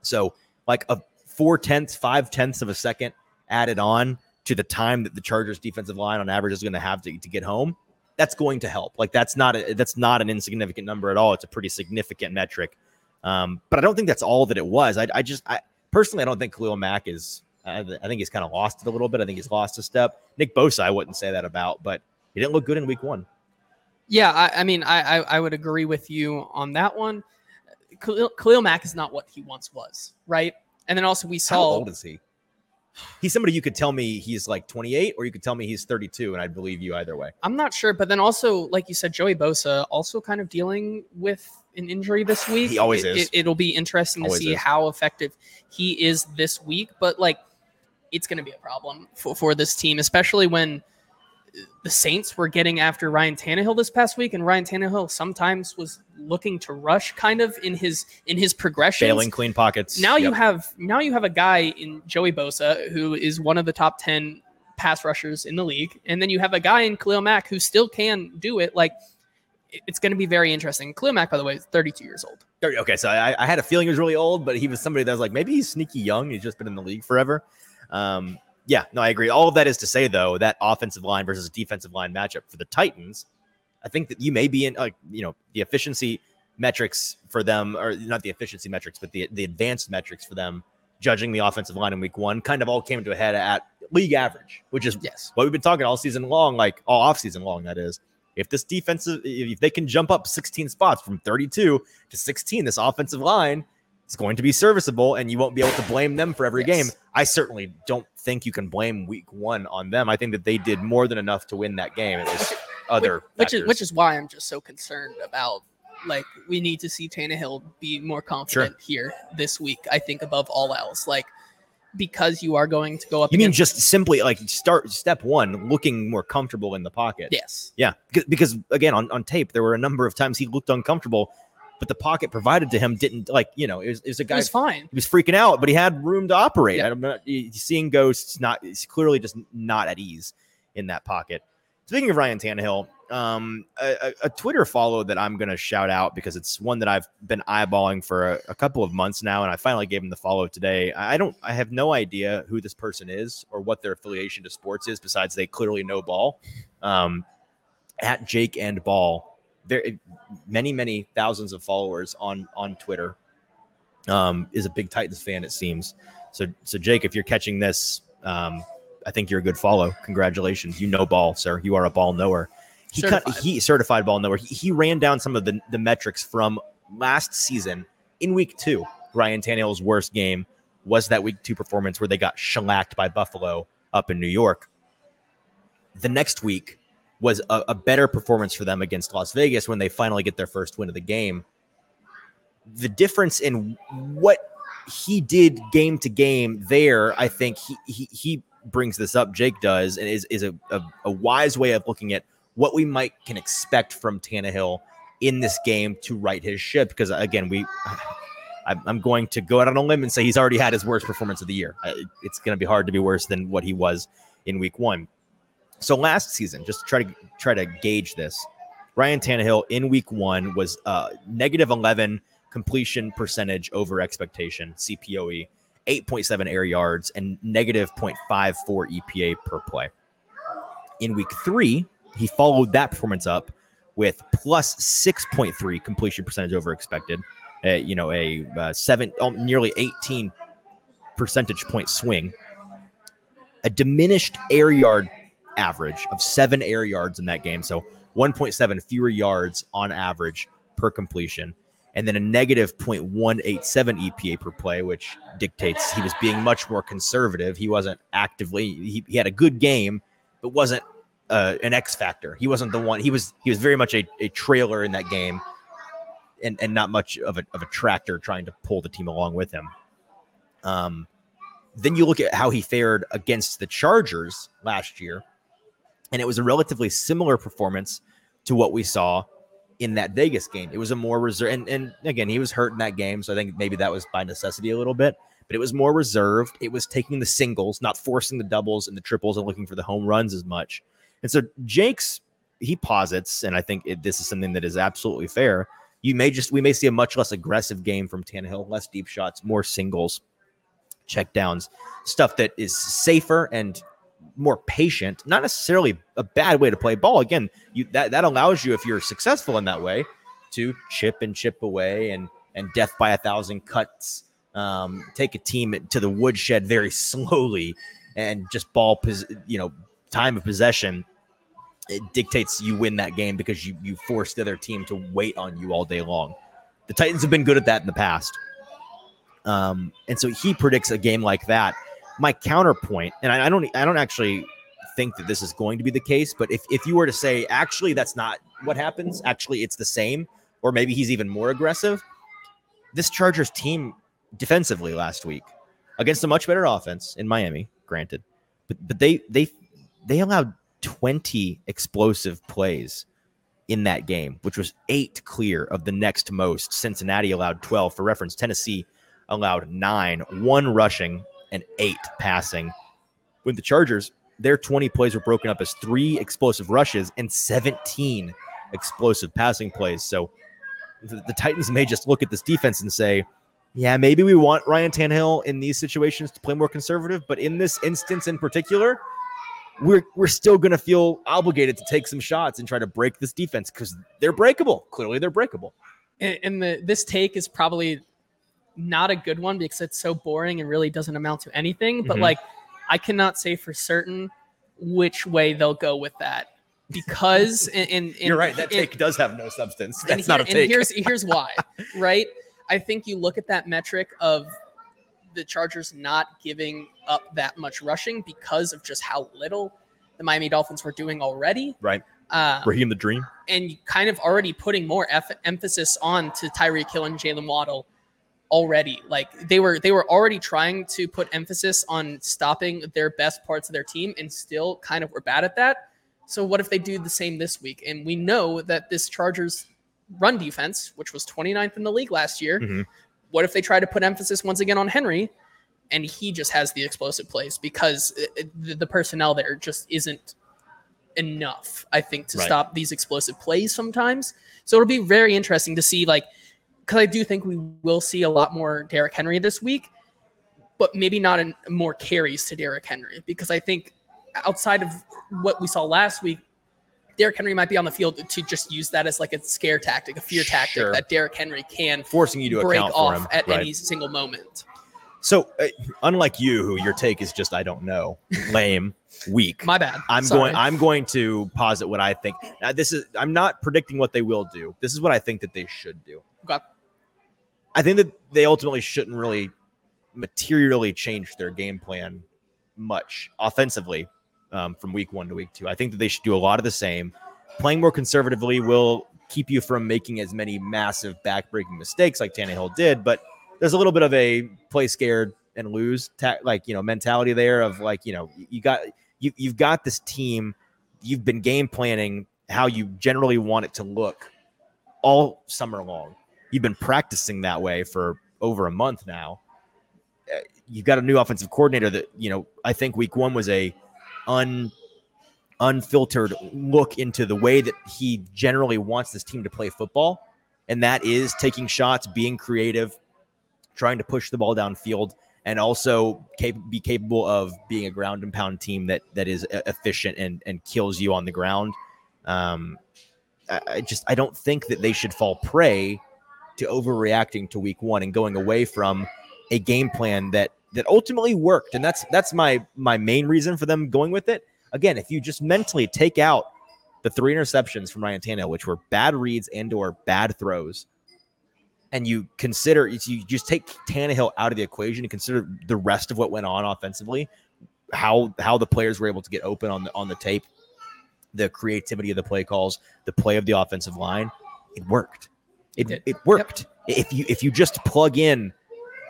So like a four tenths, five tenths of a second added on to the time that the Chargers defensive line on average is going to have to, get home. That's going to help. Like that's not a, that's not an insignificant number at all. It's a pretty significant metric. Um, but I don't think that's all that it was. I, I just I personally I don't think Khalil Mack is. I, I think he's kind of lost it a little bit. I think he's lost a step. Nick Bosa, I wouldn't say that about, but he didn't look good in Week One. Yeah, I, I mean, I, I would agree with you on that one. Khalil, Khalil Mack is not what he once was, right? And then also we saw. How old is he? He's somebody you could tell me he's like 28, or you could tell me he's 32, and I'd believe you either way. I'm not sure, but then also, like you said, Joey Bosa also kind of dealing with an injury this week. He always It- is. It, will be interesting Always to see is. how effective he is this week, but like it's going to be a problem for, for this team, especially when the Saints were getting after Ryan Tannehill this past week, and Ryan Tannehill sometimes was looking to rush kind of in his in his progression. Failing clean pockets. Now you have now you have a guy in Joey Bosa who is one of the top ten pass rushers in the league, and then you have a guy in Khalil Mack who still can do it. Like it's going to be very interesting. Khalil Mack, by the way, is 32 years old. Okay, so I, I had a feeling he was really old, but he was somebody that was like maybe he's sneaky young. He's just been in the league forever. Um, yeah, no, I agree. All of that is to say though that offensive line versus defensive line matchup for the Titans, I think that you may be in like you know the efficiency metrics for them, or not the efficiency metrics, but the the advanced metrics for them, judging the offensive line in week one, kind of all came to a head at league average, which is Yes. what we've been talking all season long, like all off season long. That is, if this defensive, if they can jump up 16 spots from 32 to 16, this offensive line is going to be serviceable, and you won't be able to blame them for every Yes. game. I certainly don't think you can blame Week One on them. I think that they did more than enough to win that game. It was other which is which is why I'm just so concerned about like we need to see Tannehill be more confident here this week. I think above all else, like because you are going to go up. you mean just simply like start step one, looking more comfortable in the pocket. yes, Yeah, because, because again, on, on tape, there were a number of times he looked uncomfortable, but the pocket provided to him didn't like you know it was, it was a it guy was fine. he was freaking out, but he had room to operate. Yeah. I'm not seeing ghosts. Not he's clearly just not at ease in that pocket. Speaking of Ryan Tannehill, um, a, a- Twitter follow that I'm going to shout out because it's one that I've been eyeballing for a, a couple of months now, and I finally gave him the follow today. I I don't, I have no idea who this person is or what their affiliation to sports is, besides they clearly know ball. Um, at Jake and Ball, there many many thousands of followers on on Twitter. Um, is a big Titans fan, it seems. So, so Jake, if you're catching this, um, I think you're a good follow. Congratulations, you know ball, sir. You are a ball knower. He cut, Certified. he certified ball knower. He, he ran down some of the the metrics from last season in week two. Ryan Tannehill's worst game was that week two performance where they got shellacked by Buffalo up in New York. The next week was a, a better performance for them against Las Vegas when they finally get their first win of the game. The difference in what he did game to game there, I think he he, he brings this up. Jake does, and is is a, a, a wise way of looking at what we might can expect from Tannehill in this game to right his ship. Because again, we [sighs] I'm, I'm going to go out on a limb and say he's already had his worst performance of the year. It's going to be hard to be worse than what he was in Week One. So last season, just to try to try to gauge this, Ryan Tannehill in Week One was uh, negative 11 completion percentage over expectation (CPOE), 8.7 air yards, and negative 0.54 EPA per play. In Week Three, he followed that performance up with plus 6.3 completion percentage over expected. Uh, you know, a uh, seven, oh, nearly 18 percentage point swing. A diminished air yard average of seven air yards in that game. So 1.7 fewer yards on average per completion. And then a negative 0.187 EPA per play, which dictates he was being much more conservative. He wasn't actively, he, he had a good game, but wasn't uh, an X factor. He wasn't the one, he was, he was very much a, a trailer in that game and, and not much of a, of a tractor trying to pull the team along with him. Um, then you look at how he fared against the Chargers last year, and it was a relatively similar performance to what we saw in that Vegas game. It was a more reserved, and, and again, he was hurt in that game, so I think maybe that was by necessity a little bit, but it was more reserved. It was taking the singles, not forcing the doubles and the triples and looking for the home runs as much. And so Jake's, he posits, and I think it, this is something that is absolutely fair. You may just, we may see a much less aggressive game from Tannehill, less deep shots, more singles, check downs, stuff that is safer and more patient, not necessarily a bad way to play ball. Again, you that that allows you, if you're successful in that way, to chip and chip away and and death by a thousand cuts. Um, take a team to the woodshed very [laughs] slowly and just ball, pos- you know, time of possession. It dictates you win that game because you you force the other team to wait on you all day long. The Titans have been good at that in the past. Um, and so he predicts a game like that my counterpoint, and I, I don't I don't actually think that this is going to be the case, but if if you were to say actually that's not what happens, actually it's the same, or maybe he's even more aggressive. This Chargers team defensively last week against a much better offense in Miami, granted, but but they they they allowed 20 explosive plays in that game, which was eight clear of the next most. Cincinnati allowed 12. For reference, Tennessee allowed nine, one rushing and eight passing. With the Chargers, their 20 plays were broken up as three explosive rushes and 17 explosive passing plays. So the, the Titans may just look at this defense and say, yeah, maybe we want Ryan Tannehill in these situations to play more conservative, but in this instance in particular, we're we're still going to feel obligated to take some shots and try to break this defense because they're breakable. Clearly, they're breakable. And, the this take is probably not a good one because it's so boring and really doesn't amount to anything. But Mhm. like, I cannot say for certain which way they'll go with that because [laughs] in, in, in You're right. That in- take does have no substance. That's not a here- take. And here's here's why, [laughs] right? I think you look at that metric of the Chargers not giving up that much rushing because of just how little the Miami Dolphins were doing already. Right. Uh, Raheem the Dream. and kind of already putting more eff- emphasis on to Tyreek Hill and Jaylen Waddle already. Like they were they were already trying to put emphasis on stopping their best parts of their team and still kind of were bad at that. So what if they do the same this week? And we know that this Chargers run defense, which was 29th in the league last year, Mhm. what if they try to put emphasis once again on Henry and he just has the explosive plays because it- it- the the personnel there just isn't enough, I think, to Right. stop these explosive plays sometimes. So it'll be very interesting to see, like, because I do think we will see a lot more Derrick Henry this week, but maybe not in more carries to Derrick Henry because I think outside of what we saw last week, Derrick Henry might be on the field to just use that as like a scare tactic, a fear tactic Sure. that Derrick Henry can Forcing you to break off him. at Right. any single moment. So, uh, unlike you, who your take is just I don't know, [laughs] lame, weak. My bad. I'm Sorry. going. I'm going to posit what I think. Uh, this is. I'm not predicting what they will do. This is what I think that they should do. Okay. I think that they ultimately shouldn't really materially change their game plan much offensively um, from week one to week two. I think that they should do a lot of the same. Playing more conservatively will keep you from making as many massive backbreaking mistakes like Tannehill did, but there's a little bit of a play scared and lose ta- like you know mentality there of like you know you got you you've got this team you've been game planning how you generally want it to look all summer long you've been practicing that way for over a month now you've got a new offensive coordinator that you know i think week one was a un unfiltered look into the way that he generally wants this team to play football and that is taking shots being creative trying to push the ball downfield and also cap- be capable of being a ground and pound team that that is efficient and and kills you on the ground. Um, I, I just I don't think that they should fall prey to overreacting to week one and going away from a game plan that that ultimately worked. And that's that's my my main reason for them going with it. Again, if you just mentally take out the three interceptions from Ryan Tannehill, which were bad reads and or bad throws, and you consider you just take Tannehill out of the equation and consider the rest of what went on offensively, how how the players were able to get open on the on the tape, the creativity of the play calls, the play of the offensive line, it worked. It did. it worked. If you if you just plug in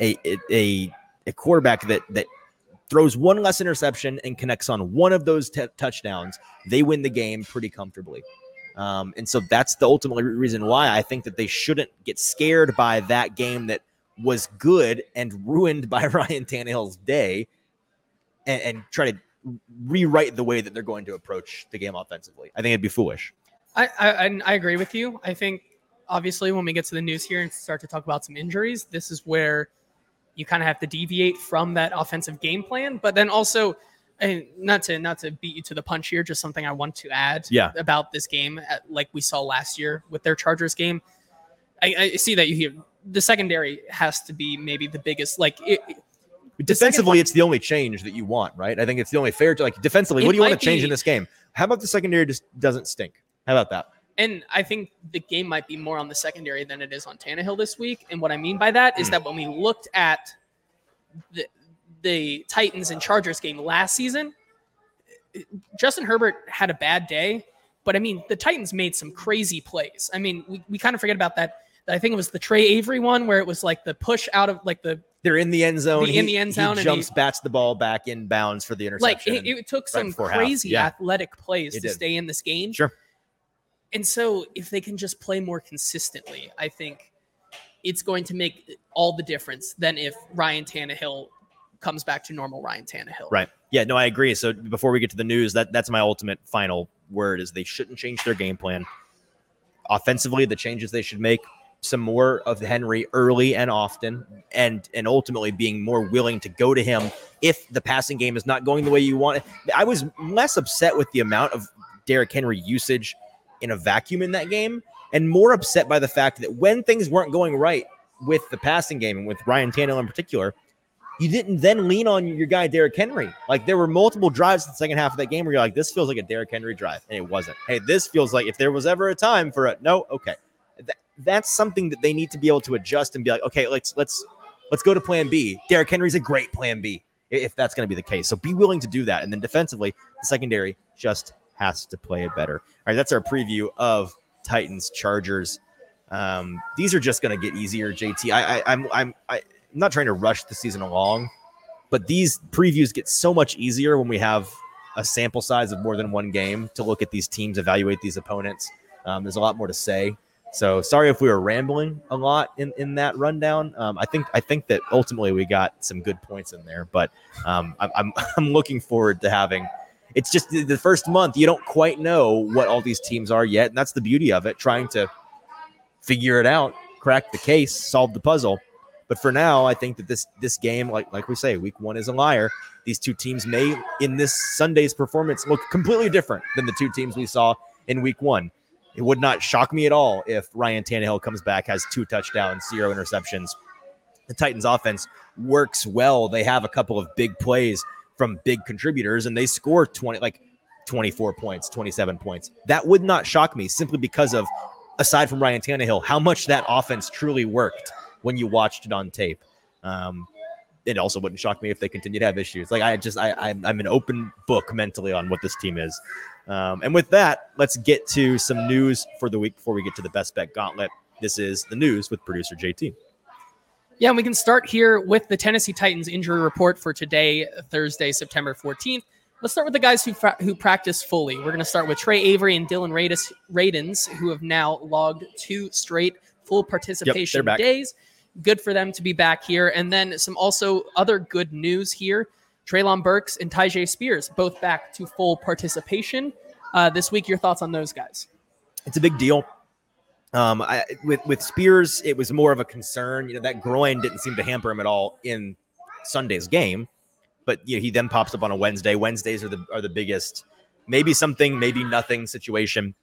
a a a quarterback that that throws one less interception and connects on one of those t- touchdowns, they win the game pretty comfortably. Um, and so that's the ultimate reason why I think that they shouldn't get scared by that game that was good and ruined by [laughs] Ryan Tannehill's day and, and try to rewrite the way that they're going to approach the game offensively. I think it'd be foolish. I, I and I agree with you. I think obviously when we get to the news here and start to talk about some injuries, this is where you kind of have to deviate from that offensive game plan. But then also, and not to not to beat you to the punch here, just something I want to add Yeah. about this game, like we saw last year with their Chargers game. I, I see that you hear the secondary has to be maybe the biggest. Like it, Defensively, it's the only change that you want, right? I think it's the only fair to like defensively. What do you want to change be- in this game? How about the secondary just doesn't stink? How about that? And I think the game might be more on the secondary than it is on Tannehill this week. And what I mean by that is Hmm. that when we looked at the the Titans and Chargers game last season, Justin Herbert had a bad day, but I mean, the Titans made some crazy plays. I mean, we, we kind of forget about that. I think it was the Tre Avery one where it was like the push out of like the They're in the end zone. The- in the end zone, He and jumps, he- bats the ball back in bounds for the like interception. it, it took some half. crazy Yeah. athletic plays It to did. stay in this game. Sure. And so if they can just play more consistently, I think it's going to make all the difference than if Ryan Tannehill comes back to normal Ryan Tannehill. Right. Yeah, no, I agree. So before we get to the news, that that's my ultimate final word is they shouldn't change their game plan. Offensively, the changes they should make some more of Henry early and often and and ultimately being more willing to go to him if the passing game is not going the way you want. it. I was less upset with the amount of Derrick Henry usage in a vacuum in that game and more upset by the fact that when things weren't going right with the passing game and with Ryan Tannehill in particular, you didn't then lean on your guy Derrick Henry. Like there were multiple drives in the second half of that game where you're like, this feels like a Derrick Henry drive, and it wasn't. Hey, this feels like if there was ever a time for a no, okay, That- that's something that they need to be able to adjust and be like, okay, let's let's let's go to Plan B. Derrick Henry's a great Plan B if that's going to be the case. So be willing to do that, and then defensively, the secondary just has to play it better. All right, that's our preview of Titans Chargers. Um, these are just going to get easier, JT. I, I I'm I'm I, I'm not trying to rush the season along, but these previews get so much easier when we have a sample size of more than one game to look at these teams, evaluate these opponents. Um, there's a lot more to say. So sorry if we were rambling a lot in, in that rundown. Um, I think I think that ultimately we got some good points in there, but um, I'm, I'm [laughs] I'm looking forward to having. It's just the- first month you don't quite know what all these teams are yet, and that's the beauty of it. Trying to figure it out, crack the case, solve the puzzle. But for now, I think that this this game, like like we say, week one is a liar. These two teams may, in this Sunday's performance, look completely different than the two teams we saw in week one. It would not shock me at all if Ryan Tannehill comes back, has two touchdowns, zero interceptions. The Titans offense works well. They have a couple of big plays from big contributors and they score 20 like 24 points, 27 points. That would not shock me simply because of aside from Ryan Tannehill, how much that offense truly worked when you watched it on tape. Um, it also wouldn't shock me if they continue to have issues. Like I just, I, I'm, I'm an open book mentally on what this team is. Um, and with that, let's get to some news for the week before we get to the best bet gauntlet. This is the news with producer JT. Yeah, and we can start here with the Tennessee Titans injury report for today, Thursday, September 14th. Let's start with the guys who fra- who practice fully. We're going to start with Tre Avery and Dillon Radis, Radins, who have now logged two straight full participation back. days. Good for them to be back here. And then some also other good news here. Treylon Burks and Tyjae Spears both back to full participation uh, this week. Your thoughts on those guys? it's a big deal. Um, I, with with Spears, it was more of a concern. You know, that groin didn't seem to hamper him at all in Sunday's game, but you know, he then pops up on a Wednesday. Wednesdays are the are the biggest, maybe something, maybe nothing situation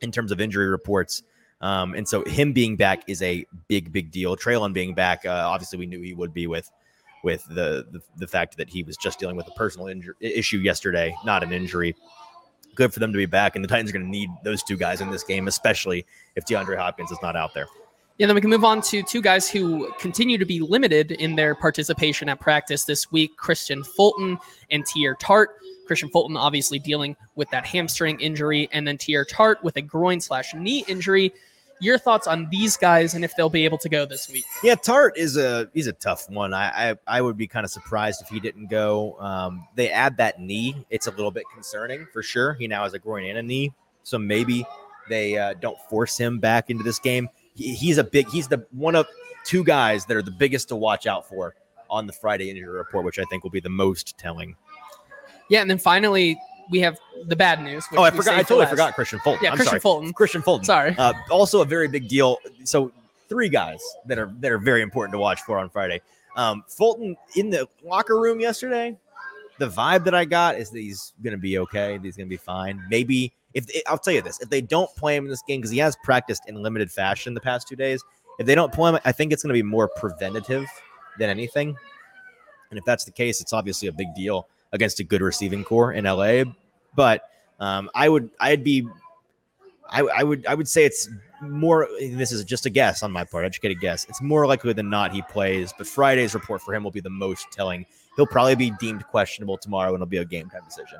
in terms of injury reports. Um, and so him being back is a big, big deal. Treylon being back, uh, obviously we knew he would be with with the, the the fact that he was just dealing with a personal injury issue yesterday, not an injury good for them to be back. And the Titans are going to need those two guys in this game, especially if DeAndre Hopkins is not out there. Yeah, then we can move on to two guys who continue to be limited in their participation at practice this week Kristian Fulton and Teair Tart. Kristian Fulton obviously dealing with that hamstring injury, and then Teair Tart with a groin slash knee injury. Your thoughts on these guys and if they'll be able to go this week? Yeah, Tart is a he's a tough one. I I, I would be kind of surprised if he didn't go. Um, they add that knee; it's a little bit concerning for sure. He now has a groin and a knee, so maybe they uh, don't force him back into this game. He, he's a big. He's the one of two guys that are the biggest to watch out for on the Friday injury report, which I think will be the most telling. Yeah, and then finally we have the bad news. which Oh, I forgot. I totally forgot Kristian Fulton. Yeah, I'm Kristian sorry. Fulton. Kristian Fulton. Sorry. Uh, also a very big deal. So three guys that are that are very important to watch for on Friday. Um, Fulton in the locker room yesterday. The vibe that I got is that he's going to be okay. He's going to be fine. Maybe if I'll tell you this, if they don't play him in this game because he has practiced in limited fashion the past two days, if they don't play him, I think it's going to be more preventative than anything. And if that's the case, it's obviously a big deal against a good receiving core in LA. But um, I would, I'd be, I, I would, I would say it's more. This is just a guess on my part, educated guess. It's more likely than not he plays. But Friday's report for him will be the most telling. he'll probably be deemed questionable tomorrow, and it'll be a game time decision.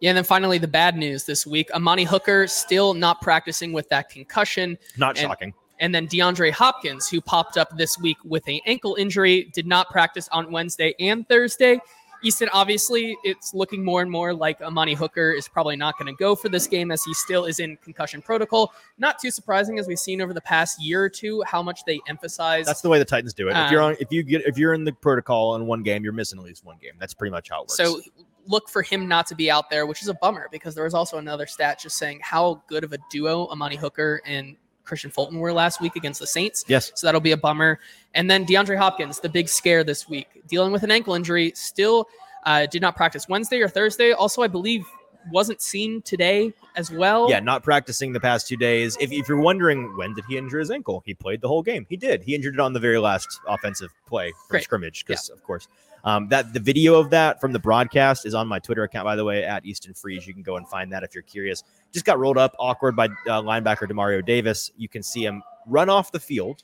Yeah, and then finally, the bad news this week: Amani Hooker still not practicing with that concussion. Not And- shocking. And then DeAndre Hopkins, who popped up this week with an ankle injury, did not practice on Wednesday and Thursday. Easton, obviously, it's looking more and more like Amani Hooker is probably not going to go for this game as he still is in concussion protocol. Not too surprising, as we've seen over the past year or two, how much they emphasize. That's the way the Titans do it. if you're Um, on, if you get, if you're in the protocol in one game, you're missing at least one game. That's pretty much how it works. So look for him not to be out there, which is a bummer because there was also another stat just saying how good of a duo Amani Hooker and Kristian Fulton were last week against the Saints. yes, So that'll be a bummer. And then DeAndre Hopkins, the big scare this week, dealing with an ankle injury, still uh, did not practice Wednesday or Thursday. Also, I believe wasn't seen today as well. yeah, not practicing the past two days. If, if you're wondering when did he injure his ankle, he played the whole game. He did. He injured it on the very last offensive play from Great. scrimmage, because of course. Um, that the video of that from the broadcast is on my Twitter account, by the way, at Easton Freeze. You can go and find that if you're curious. Just got rolled up awkward by uh, linebacker Demario Davis. You can see him run off the field.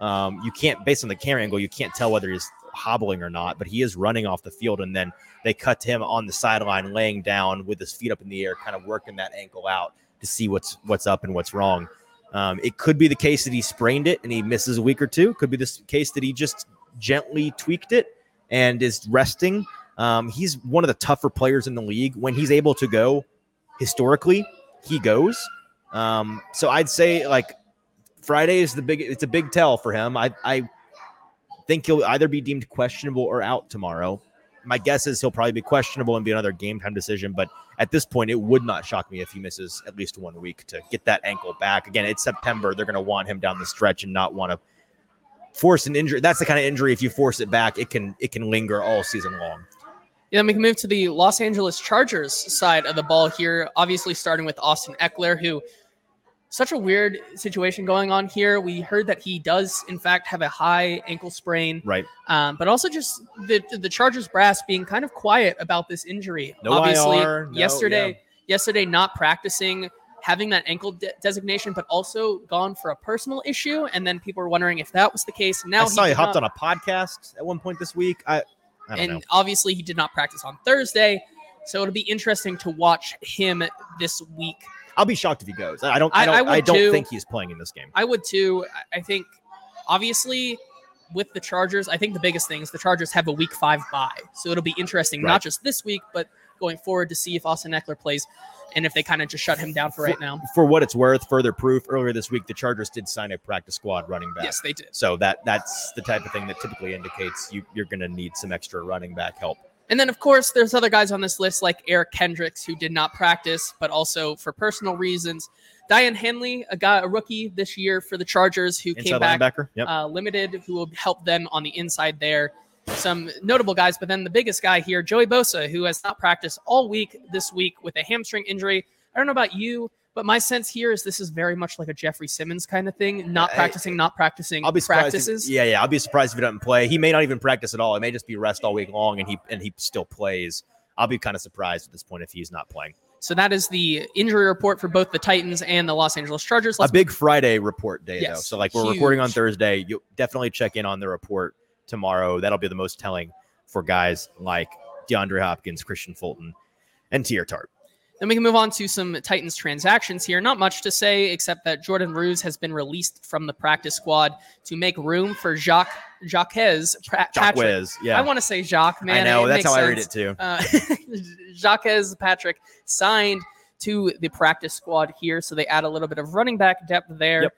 Um, you can't, based on the camera angle, you can't tell whether he's hobbling or not, but he is running off the field. And then they cut to him on the sideline, laying down with his feet up in the air, kind of working that ankle out to see what's what's up and what's wrong. Um, it could be the case that he sprained it and he misses a week or two. Could be this case that he just gently tweaked it and is resting. Um, he's one of the tougher players in the league. When he's able to go, historically, he goes. Um, so I'd say like Friday is the big. It's a big tell for him. I I think he'll either be deemed questionable or out tomorrow. My guess is he'll probably be questionable and be another game time decision. But at this point, it would not shock me if he misses at least one week to get that ankle back. Again, it's September. They're going to want him down the stretch and not want to force an injury. That's the kind of injury. If you force it back, it can it can linger all season long. Yeah, then we can move to the Los Angeles Chargers side of the ball here. Obviously, starting with Austin Ekeler, who such a weird situation going on here. We heard that he does, in fact, have a high ankle sprain, Right. um, but also just the the Chargers brass being kind of quiet about this injury. No Obviously, IR, no- yesterday, yeah. yesterday not practicing, having that ankle de- designation, but also gone for a personal issue. And then people were wondering if that was the case. Now I saw he hopped not- on a podcast at one point this week. I I don't and know. obviously he did not practice on Thursday. So it'll be interesting to watch him this week. I'll be shocked if he goes. I don't. I, don't. I I, don't too. think he's playing in this game. I would too. I- I think obviously with the Chargers, I think the biggest thing is the Chargers have a week five bye. So it'll be interesting, Right. not just this week, but going forward to see if Austin Ekeler plays and if they kind of just shut him down for right now. For what it's worth, further proof. Earlier this week, the Chargers did sign a practice squad running back. Yes, they did. So that that's the type of thing that typically indicates you you're going to need some extra running back help. And then, of course, there's other guys on this list like Eric Kendricks, who did not practice, but also for personal reasons. Daiyan Henley, a guy, a rookie this year for the Chargers, who came back. Yep. uh, limited, who will help them on the inside there. Some notable guys, but then the biggest guy here, Joey Bosa, who has not practiced all week this week with a hamstring injury. I don't know about you, but my sense here is this is very much like a Jeffrey Simmons kind of thing. Not practicing, not practicing I'll be surprised. If, practices. yeah, yeah. I'll be surprised if he doesn't play. He may not even practice at all. It may just be rest all week long, and he and he still plays. I'll be kind of surprised at this point if he's not playing. So that is the injury report for both the Titans and the Los Angeles Chargers. a big Friday report day, though. So, like, we're recording on. Thursday. You definitely check in on the report tomorrow. That'll be the most telling for guys like DeAndre Hopkins, Kristian Fulton, and Teair Tart. Then we can move on to some Titans transactions here. Not much to say except that Jordan Ruse has been released from the practice squad to make room for Jacques Jaquez pra- Patrick. Yeah. I want to say Jacques, man. I know. it That's how I read it too. Uh, [laughs] Jaquez Patrick signed to the practice squad here, so they add a little bit of running back depth there. Yep.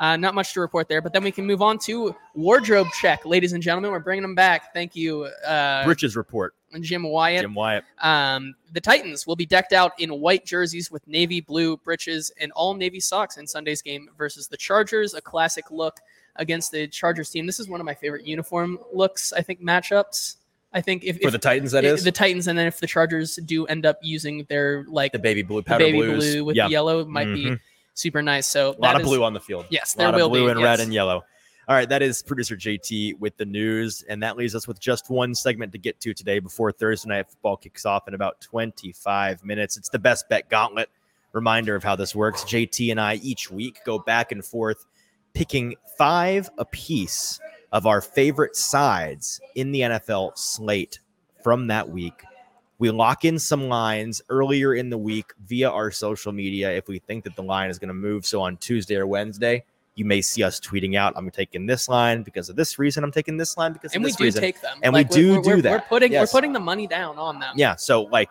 Uh, not much to report there, but then we can move on to wardrobe check, ladies and gentlemen. We're bringing them back. Thank you, uh, Bridges report. Jim Wyatt. Jim Wyatt. Um, the Titans will be decked out in white jerseys with navy blue breeches and all navy socks in Sunday's game versus the Chargers. A classic look against the Chargers team. This is one of my favorite uniform looks. I think matchups. I think if, For if the Titans, that i- is the Titans, and then if the Chargers do end up using their like the baby blue the powder baby blues. blue with yeah. yellow, it might be Mhm. Super nice. So a lot of is- blue on the field. Yes, a there lot will of blue be. and red and yellow. All right, that is producer JT with the news, and that leaves us with just one segment to get to today before Thursday night football kicks off in about 25 minutes. It's the best bet gauntlet. Reminder of how this works: JT and I each week go back and forth, picking five apiece of our favorite sides in the NFL slate from that week. We lock in some lines earlier in the week via our social media if we think that the line is going to move. So on Tuesday or Wednesday, you may see us tweeting out, I'm taking this line because of this reason. I'm taking this line because and we do reason. take them, And we do we're, do we're, that. We're putting Yes. we're putting the money down on them. yeah. So like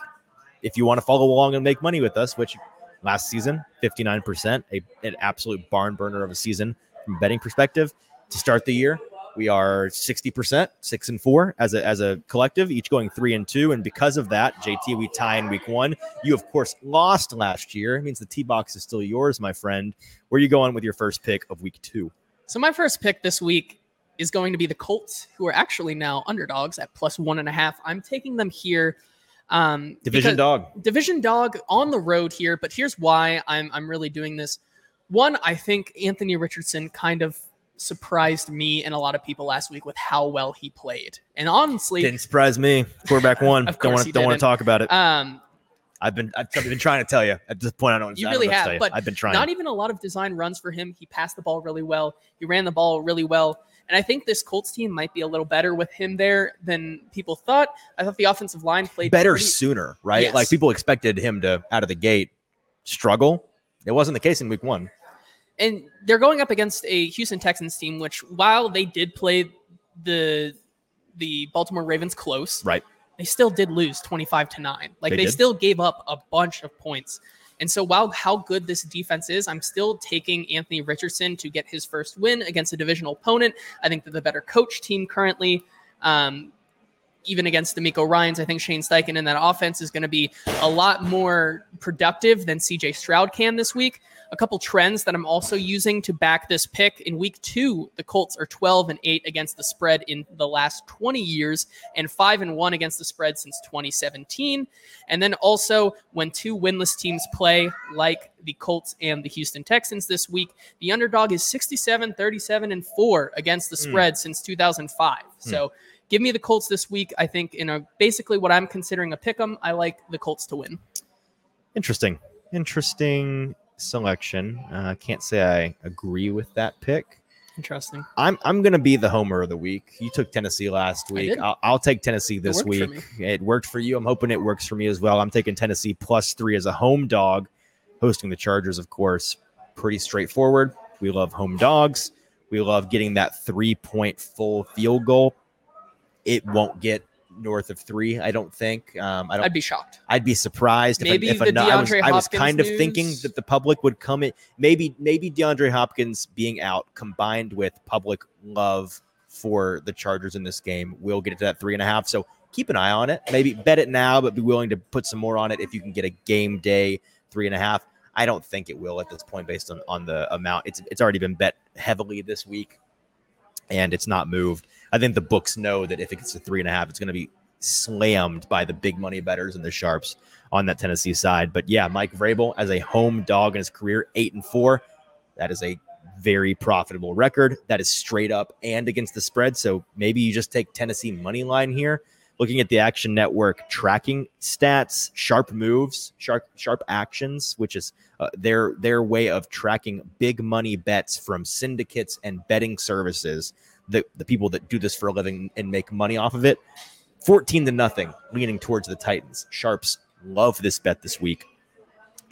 if you want to follow along and make money with us, which last season, 59%, a, an absolute barn burner of a season from a betting perspective. To start the year, we are 60%, six and four as a as a collective, each going three and two. And because of that, JT, we tie in week one. You of course lost last year. It means the T box is still yours, my friend. Where you going with your first pick of week two? So my first pick this week is going to be the Colts, who are actually now underdogs at plus one and a half. I'm taking them here. Um, Division dog. division dog on the road here, but here's why I'm I'm really doing this. One, I think Anthony Richardson kind of surprised me and a lot of people last week with how well he played. And honestly, Didn't surprise me. Quarterback [laughs] one. Of don't course want to don't want to talk about it. um, I've been I've been trying to tell you. At this point, I don't. You I don't really have, but I've been trying. not even a lot of design runs for him. He passed the ball really well. He ran the ball really well. And I think this Colts team might be a little better with him there than people thought. I thought the offensive line played better pretty- sooner, right? Yes. Like people expected him to out of the gate struggle. It wasn't the case in week one. And they're going up against a Houston Texans team, which while they did play the the Baltimore Ravens close, Right. they still did lose 25 to 9. Like They they, still gave up a bunch of points. And so while how good this defense is, I'm still taking Anthony Richardson to get his first win against a divisional opponent. I think they're the better coach team currently. Um, even against DeMeco Ryans, I think Shane Steichen in that offense is going to be a lot more productive than CJ Stroud can this week. A couple trends that I'm also using to back this pick. In week two, the Colts are 12 and 8 against the spread in the last 20 years and 5 and 1 against the spread since 2017. And then also, when two winless teams play, like the Colts and the Houston Texans this week, the underdog is 67, 37, and 4 against the Hmm. spread since 2005. So give me the Colts this week. I think in a basically what I'm considering a pick 'em, I like the Colts to win. Interesting. Interesting selection. Uh, can't say I agree with that pick. Interesting. I'm I'm gonna be the homer of the week. You took Tennessee last week. I'll, I'll take Tennessee this for week. It worked for you. I'm hoping it works for me as well. I'm taking Tennessee plus three as a home dog, hosting the Chargers, of course. Pretty straightforward. We love home dogs. We love getting that three point full field goal. It won't get north of three, I don't think. Um, I don't. I'd be shocked. I'd be surprised if, Maybe if the I was, DeAndre I was Hopkins kind of thinking that the public would come in. Maybe maybe DeAndre Hopkins being out combined with public love for the Chargers in this game will get it to that three and a half. So keep an eye on it. Maybe bet it now, but be willing to put some more on it if you can get a game day three and a half. I don't think it will at this point based on, on the amount. It's it's already been bet heavily this week and it's not moved. I think the books know that if it gets to three and a half, it's going to be slammed by the big money bettors and the sharps on that Tennessee side. But yeah, Mike Vrabel as a home dog in his career, eight and four. That is a very profitable record. That is straight up and against the spread. So maybe you just take Tennessee money line here. Looking at the Action Network tracking stats, sharp moves, sharp sharp actions, which is uh, their their way of tracking big money bets from syndicates and betting services. The the people that do this for a living and make money off of it. 14 to nothing, leaning towards the Titans. Sharps love this bet this week.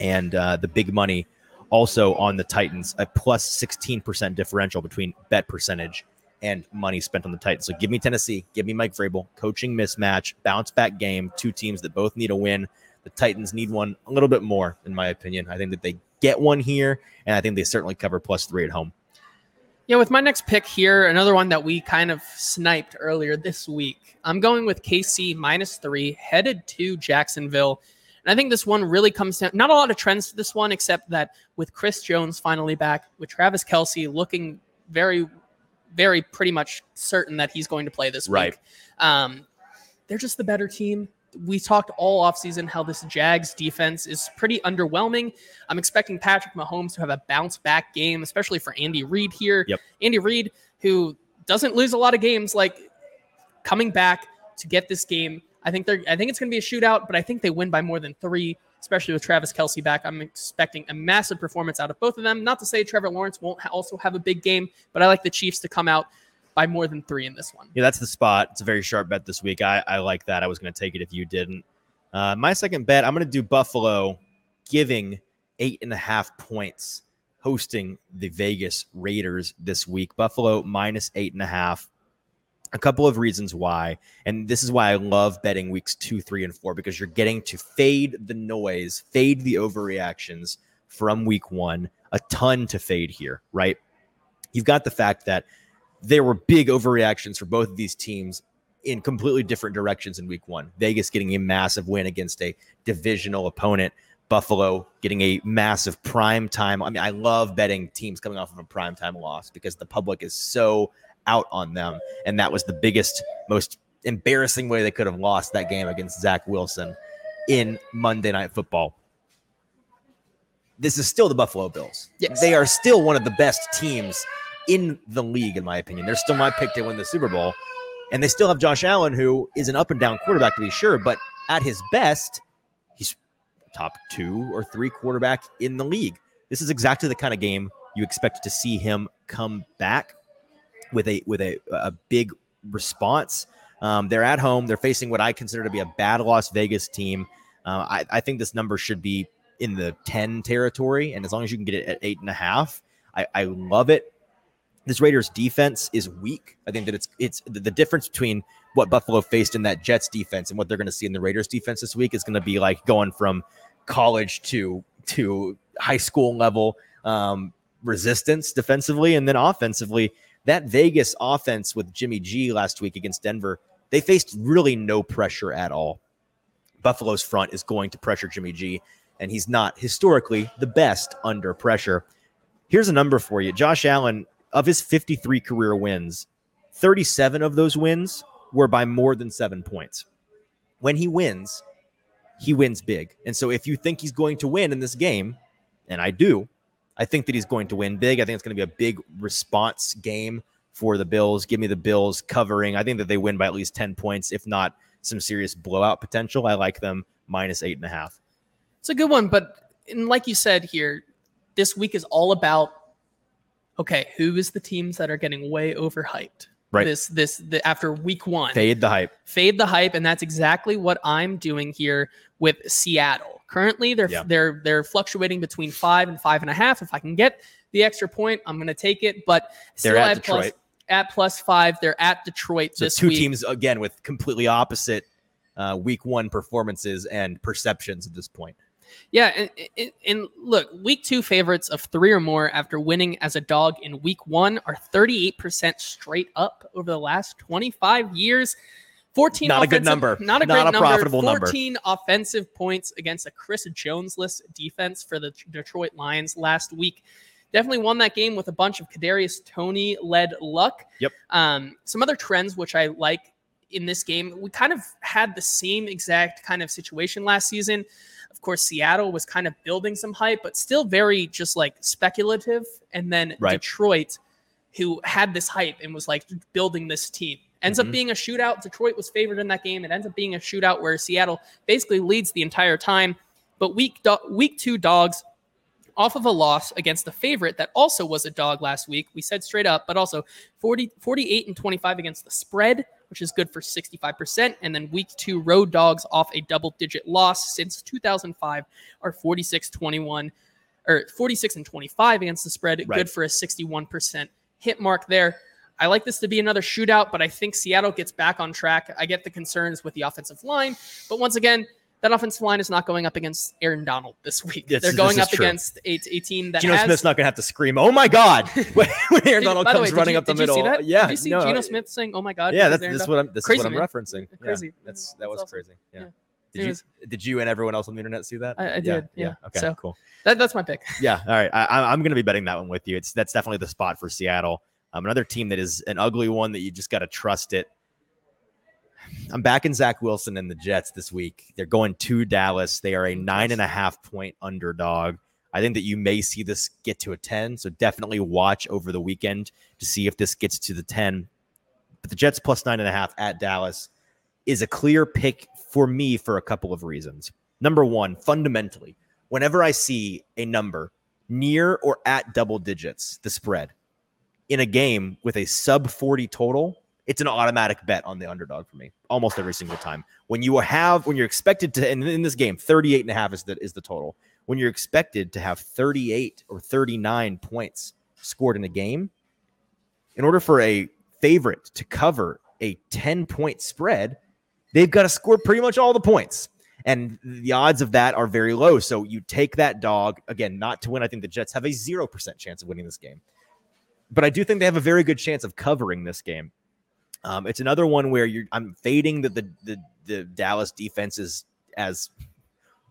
And uh, the big money also on the Titans, a plus 16% differential between bet percentage and money spent on the Titans. So give me Tennessee, give me Mike Vrabel, coaching mismatch, bounce back game, two teams that both need a win. The Titans need one a little bit more, in my opinion. I think that they get one here, and I think they certainly cover plus three at home. Yeah, with my next pick here, another one that we kind of sniped earlier this week. I'm going with KC minus three, headed to Jacksonville. And I think this one really comes down, not a lot of trends to this one, except that with Chris Jones finally back, with Travis Kelce looking very, very pretty much certain that he's going to play this Right. week. Um, they're just the better team. We talked all offseason how this Jags defense is pretty underwhelming. I'm expecting Patrick Mahomes to have a bounce back game, especially for Andy Reid here. Yep. Andy Reid, who doesn't lose a lot of games, like coming back to get this game. I think they're I think it's gonna be a shootout, but I think they win by more than three, especially with Travis Kelce back. I'm expecting a massive performance out of both of them. Not to say Trevor Lawrence won't also have a big game, but I like the Chiefs to come out by more than three in this one. Yeah, that's the spot. It's a very sharp bet this week. I, I like that. I was going to take it if you didn't. Uh, my second bet, I'm going to do Buffalo giving eight and a half points hosting the Vegas Raiders this week. Buffalo minus eight and a half. A couple of reasons why. And this is why I love betting weeks two, three, and four because you're getting to fade the noise, fade the overreactions from week one. A ton to fade here, right? You've got the fact that there were big overreactions for both of these teams in completely different directions in week one. Vegas getting a massive win against a divisional opponent. Buffalo getting a massive prime time. I mean, I love betting teams coming off of a prime time loss because the public is so out on them. And that was the biggest, most embarrassing way they could have lost that game against Zach Wilson in Monday Night Football. This is still the Buffalo Bills. Yes. They are still one of the best teams in the league, in my opinion. They're still my pick to win the Super Bowl. And they still have Josh Allen, who is an up and down quarterback to be sure, but at his best, he's top two or three quarterback in the league. This is exactly the kind of game you expect to see him come back with a with a, a big response. Um, they're at home. They're facing what I consider to be a bad Las Vegas team. Uh, I, I think this number should be in the 10 territory. And as long as you can get it at eight and a half, I, I love it. This Raiders defense is weak. I think that it's it's the, difference between what Buffalo faced in that Jets defense and what they're going to see in the Raiders defense this week is going to be like going from college to to high school level um, resistance defensively and then offensively. That Vegas offense with Jimmy G last week against Denver, they faced really no pressure at all. Buffalo's front is going to pressure Jimmy G, and he's not historically the best under pressure. Here's a number for you Josh Allen, of his 53 career wins, 37 of those wins were by more than seven points. When he wins, he wins big. And so if you think he's going to win in this game, and I do, I think that he's going to win big. I think it's going to be a big response game for the Bills. Give me the Bills covering. I think that they win by at least 10 points, if not some serious blowout potential. I like them minus eight and a half. It's a good one, but and like you said here, this week is all about okay, who is the teams that are getting way overhyped? Right. This this the after week one. Fade the hype. Fade the hype, and that's exactly what I'm doing here with Seattle. Currently, they're Yeah. they're they're fluctuating between five and five and a half. If I can get the extra point, I'm going to take it. But They're at plus Detroit. at plus five. They're at Detroit So this two week. teams again with completely opposite uh, week one performances and perceptions at this point. Yeah, and, and, look, week two favorites of three or more after winning as a dog in week one are 38% straight up over the last 25 years. 14 Not a good offensive- number. Not a Not a profitable number. 14 offensive points against a Chris Jones-less defense for the Detroit Lions last week. Definitely won that game with a bunch of Kadarius Toney led luck. Yep. Um, some other trends which I like in this game, we kind of had the same exact kind of situation last season. Of course, Seattle was kind of building some hype, but still very just like speculative. And then Right. Detroit, who had this hype and was like building this team, ends Mhm. up being a shootout. Detroit was favored in that game. It ends up being a shootout where Seattle basically leads the entire time. But week do- week two dogs off of a loss against the favorite that also was a dog last week. We said straight up, but also 40, 48 and 25 against the spread, which is good for 65%. And then week two road dogs off a double digit loss since 2005 are 46 21 or 46 and 25 against the spread, Right. good for a 61% hit mark there. I like this to be another shootout, but I think Seattle gets back on track. I get the concerns with the offensive line, but once again, that offensive line is not going up against Aaron Donald this week. This- They're going up true. against a, a team that Geno has. Smith's not going to have to scream, "Oh my God!" [laughs] when Aaron Donald comes way, running you- up the did you middle. see that? Yeah, Did you see no, Geno Smith saying, "Oh my God"? Yeah, that's, that's what I'm. This Crazy, is what I'm man. referencing. Yeah, Crazy. that's that was awesome. crazy. Yeah. Yeah. Did you did you and everyone else on the internet see that? I- I did, yeah. Okay. So- cool. That, that's my pick. Yeah. All right. I, I- I'm going to be betting that one with you. It's that's definitely the spot for Seattle. Um, another team that is an ugly one that you just got to trust it. I'm backing Zach Wilson and the Jets this week. They're going to Dallas. They are a nine and a half point underdog. I think that you may see this get to a 10. So definitely watch over the weekend to see if this gets to the 10. But the Jets plus nine and a half at Dallas is a clear pick for me for a couple of reasons. Number one, fundamentally, whenever I see a number near or at double digits, the spread in a game with a sub 40 total, it's an automatic bet on the underdog for me almost every single time. When you have, when you're expected to, and in this game, 38 and a half is the, is the total. When you're expected to have 38 or 39 points scored in a game, in order for a favorite to cover a 10 point spread, they've got to score pretty much all the points. And the odds of that are very low. So you take that dog, again, not to win. I think the Jets have a 0% chance of winning this game. But I do think they have a very good chance of covering this game. Um, it's another one where you're I'm fading that the, the the Dallas defense is as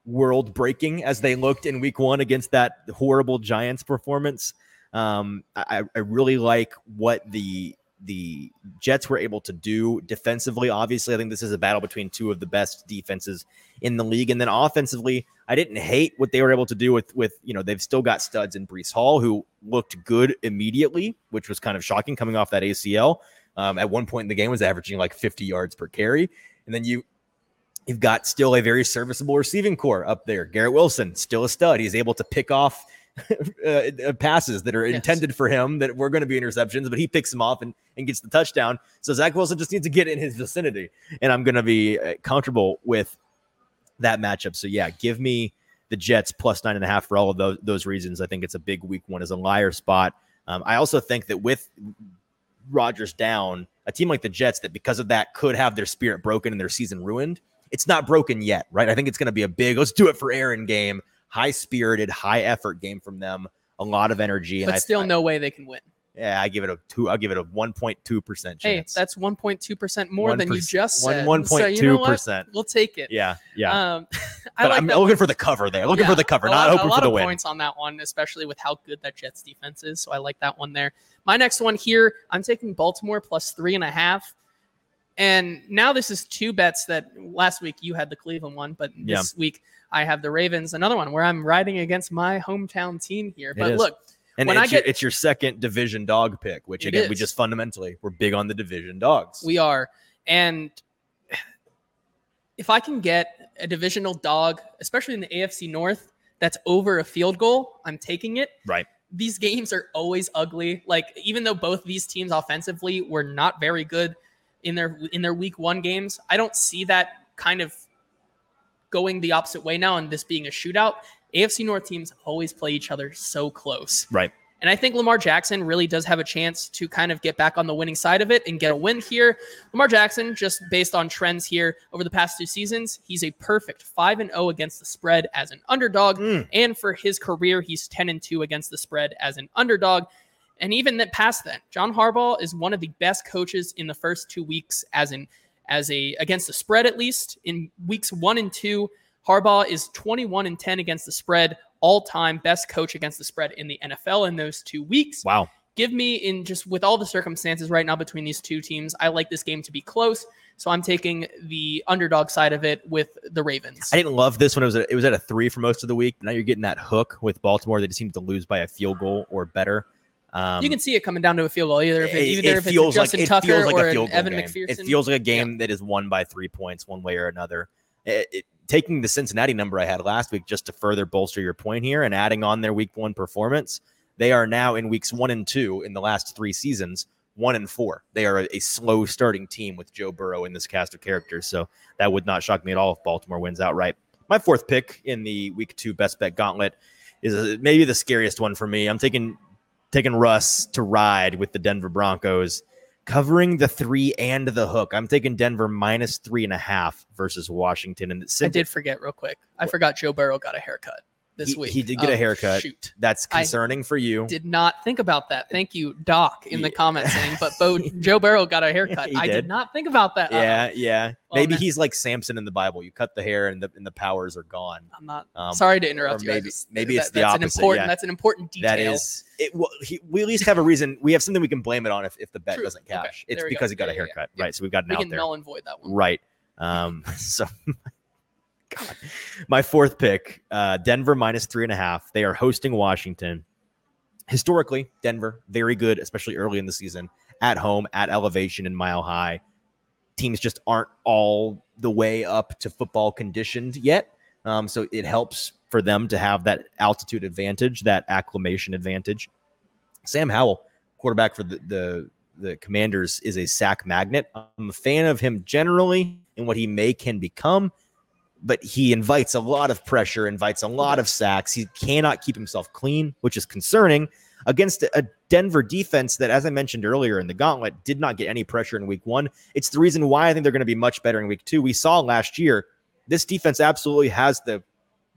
world breaking as they looked in week one against that horrible Giants performance. Um, I, I really like what the the Jets were able to do defensively. Obviously, I think this is a battle between two of the best defenses in the league. And then offensively, I didn't hate what they were able to do with with you know they've still got studs in Breece Hall who looked good immediately, which was kind of shocking coming off that ACL. Um, at one point in the game, was averaging like 50 yards per carry, and then you you've got still a very serviceable receiving corps up there. Garrett Wilson, still a stud. He's able to pick off [laughs] uh, uh, passes that are yes. intended for him that were going to be interceptions, but he picks them off and, and gets the touchdown. So Zach Wilson just needs to get in his vicinity, and I'm going to be uh, comfortable with that matchup. So yeah, give me the Jets plus nine and a half for all of those those reasons. I think it's a big week one as a liar spot. Um, I also think that with Rodgers down, a team like the Jets that because of that could have their spirit broken and their season ruined. It's not broken yet, right? I think it's going to be a big let's do it for Aaron game high spirited, high effort game from them. A lot of energy, but and still I, no way they can win. Yeah, I give it a two. I'll give it a one point two percent chance. Hey, that's one point two percent more 1%, than you just said. One point two percent. We'll take it. Yeah, yeah. Um, [laughs] I like I'm looking one. for the cover there. Looking yeah, for the cover, not hoping for the win. Points on that one, especially with how good that Jets defense is. So I like that one there. My next one here, I'm taking Baltimore plus three and a half. And now this is two bets that last week you had the Cleveland one, but this yeah. week I have the Ravens, another one where I'm riding against my hometown team here. But look, and when it's, I get, your, it's your second division dog pick, which again, is. we just fundamentally, we're big on the division dogs. We are. And if I can get a divisional dog, especially in the AFC North, that's over a field goal, I'm taking it. Right. These games are always ugly. Like, even though both these teams offensively were not very good in their in their week one games, I don't see that kind of going the opposite way now and this being a shootout. AFC North teams always play each other so close. Right. And I think Lamar Jackson really does have a chance to kind of get back on the winning side of it and get a win here. Lamar Jackson, just based on trends here over the past two seasons, he's a perfect 5 and 0 against the spread as an underdog. Mm. And for his career, he's 10 and 2 against the spread as an underdog. And even that past that, John Harbaugh is one of the best coaches in the first two weeks as an as a against the spread at least in weeks 1 and 2 Harbaugh is 21 and 10 against the spread, all time best coach against the spread in the NFL in those two weeks. Wow. Give me in just with all the circumstances right now between these two teams, I like this game to be close. So I'm taking the underdog side of it with the Ravens. I didn't love this one. It was a, it was at a three for most of the week. Now you're getting that hook with Baltimore. They just seem to lose by a field goal or better. Um, you can see it coming down to a field goal, either if, it, either it if it's Justin like, Tucker like or Evan game. McPherson. It feels like a game yeah. that is won by three points, one way or another. It, it, taking the Cincinnati number I had last week just to further bolster your point here and adding on their week one performance, they are now in weeks one and two in the last three seasons, one and four. They are a, a slow starting team with Joe Burrow in this cast of characters. So that would not shock me at all if Baltimore wins outright. My fourth pick in the week two best bet gauntlet is uh, maybe the scariest one for me. I'm taking taking Russ to ride with the Denver Broncos covering the three and the hook. I'm taking Denver minus three and a half versus Washington. And I did forget real quick. I forgot Joe Burrow got a haircut this he, week. He did get a haircut. Shoot. That's concerning I for you. Did not think about that. Thank you, Doc, in the comments saying, but Bo, [laughs] Joe Burrow got a haircut. I did. not think about that. Yeah, uh yeah. Well, maybe man. he's like Samson in the Bible. You cut the hair and the and the powers are gone. I'm not um, sorry to interrupt you. Maybe, just, maybe that, it's the opposite. An important, yeah. That's an important detail. That is. It, well, he, we at least have a reason. We have something we can blame it on if, if the bet True. doesn't cash. Okay. It's because go. he got yeah, a haircut, yeah, right? So we've got an we out can there. null and void that one. Right. Um, [laughs] so God. My fourth pick, uh, Denver minus three and a half. They are hosting Washington. Historically, Denver, very good, especially early in the season, at home, at elevation and mile high. Teams just aren't all the way up to football conditioned yet. Um, so it helps for them to have that altitude advantage, that acclimation advantage. Sam Howell, quarterback for the, the the Commanders is a sack magnet. I'm a fan of him generally and what he may can become, but he invites a lot of pressure, invites a lot of sacks. He cannot keep himself clean, which is concerning against a Denver defense that, as I mentioned earlier in the gauntlet, did not get any pressure in week one. It's the reason why I think they're going to be much better in week two. We saw last year this defense absolutely has the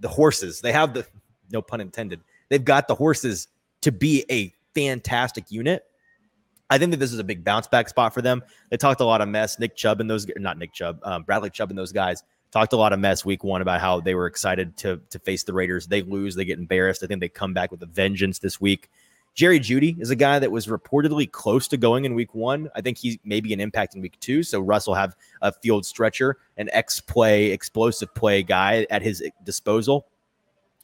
the horses. They have the no pun intended. They've got the horses to be a fantastic unit. I think that this is a big bounce back spot for them. They talked a lot of mess. Nick Chubb and those, not Nick Chubb, um, Bradley Chubb and those guys talked a lot of mess week one about how they were excited to to face the Raiders. They lose, they get embarrassed. I think they come back with a vengeance this week. Jerry Jeudy is a guy that was reportedly close to going in week one. I think he's maybe an impact in week two. So Russ will have a field stretcher, an X play, explosive play guy at his disposal.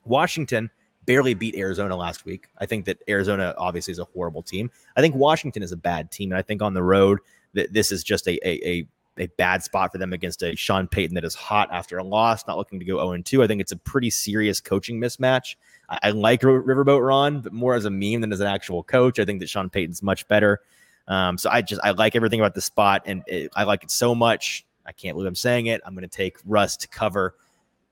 Washington barely beat Arizona last week. I think that Arizona obviously is a horrible team. I think Washington is a bad team. And I think on the road that this is just a, a, a a bad spot for them against a Sean Payton that is hot after a loss, not looking to go 0 2. I think it's a pretty serious coaching mismatch. I, I like Riverboat Ron, but more as a meme than as an actual coach. I think that Sean Payton's much better. Um, so I just I like everything about the spot, and it, I like it so much. I can't believe I'm saying it. I'm going to take Russ to cover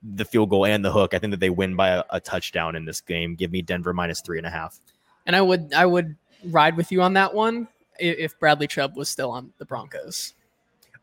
the field goal and the hook. I think that they win by a, a touchdown in this game. Give me Denver minus three and a half. And I would I would ride with you on that one if Bradley Chubb was still on the Broncos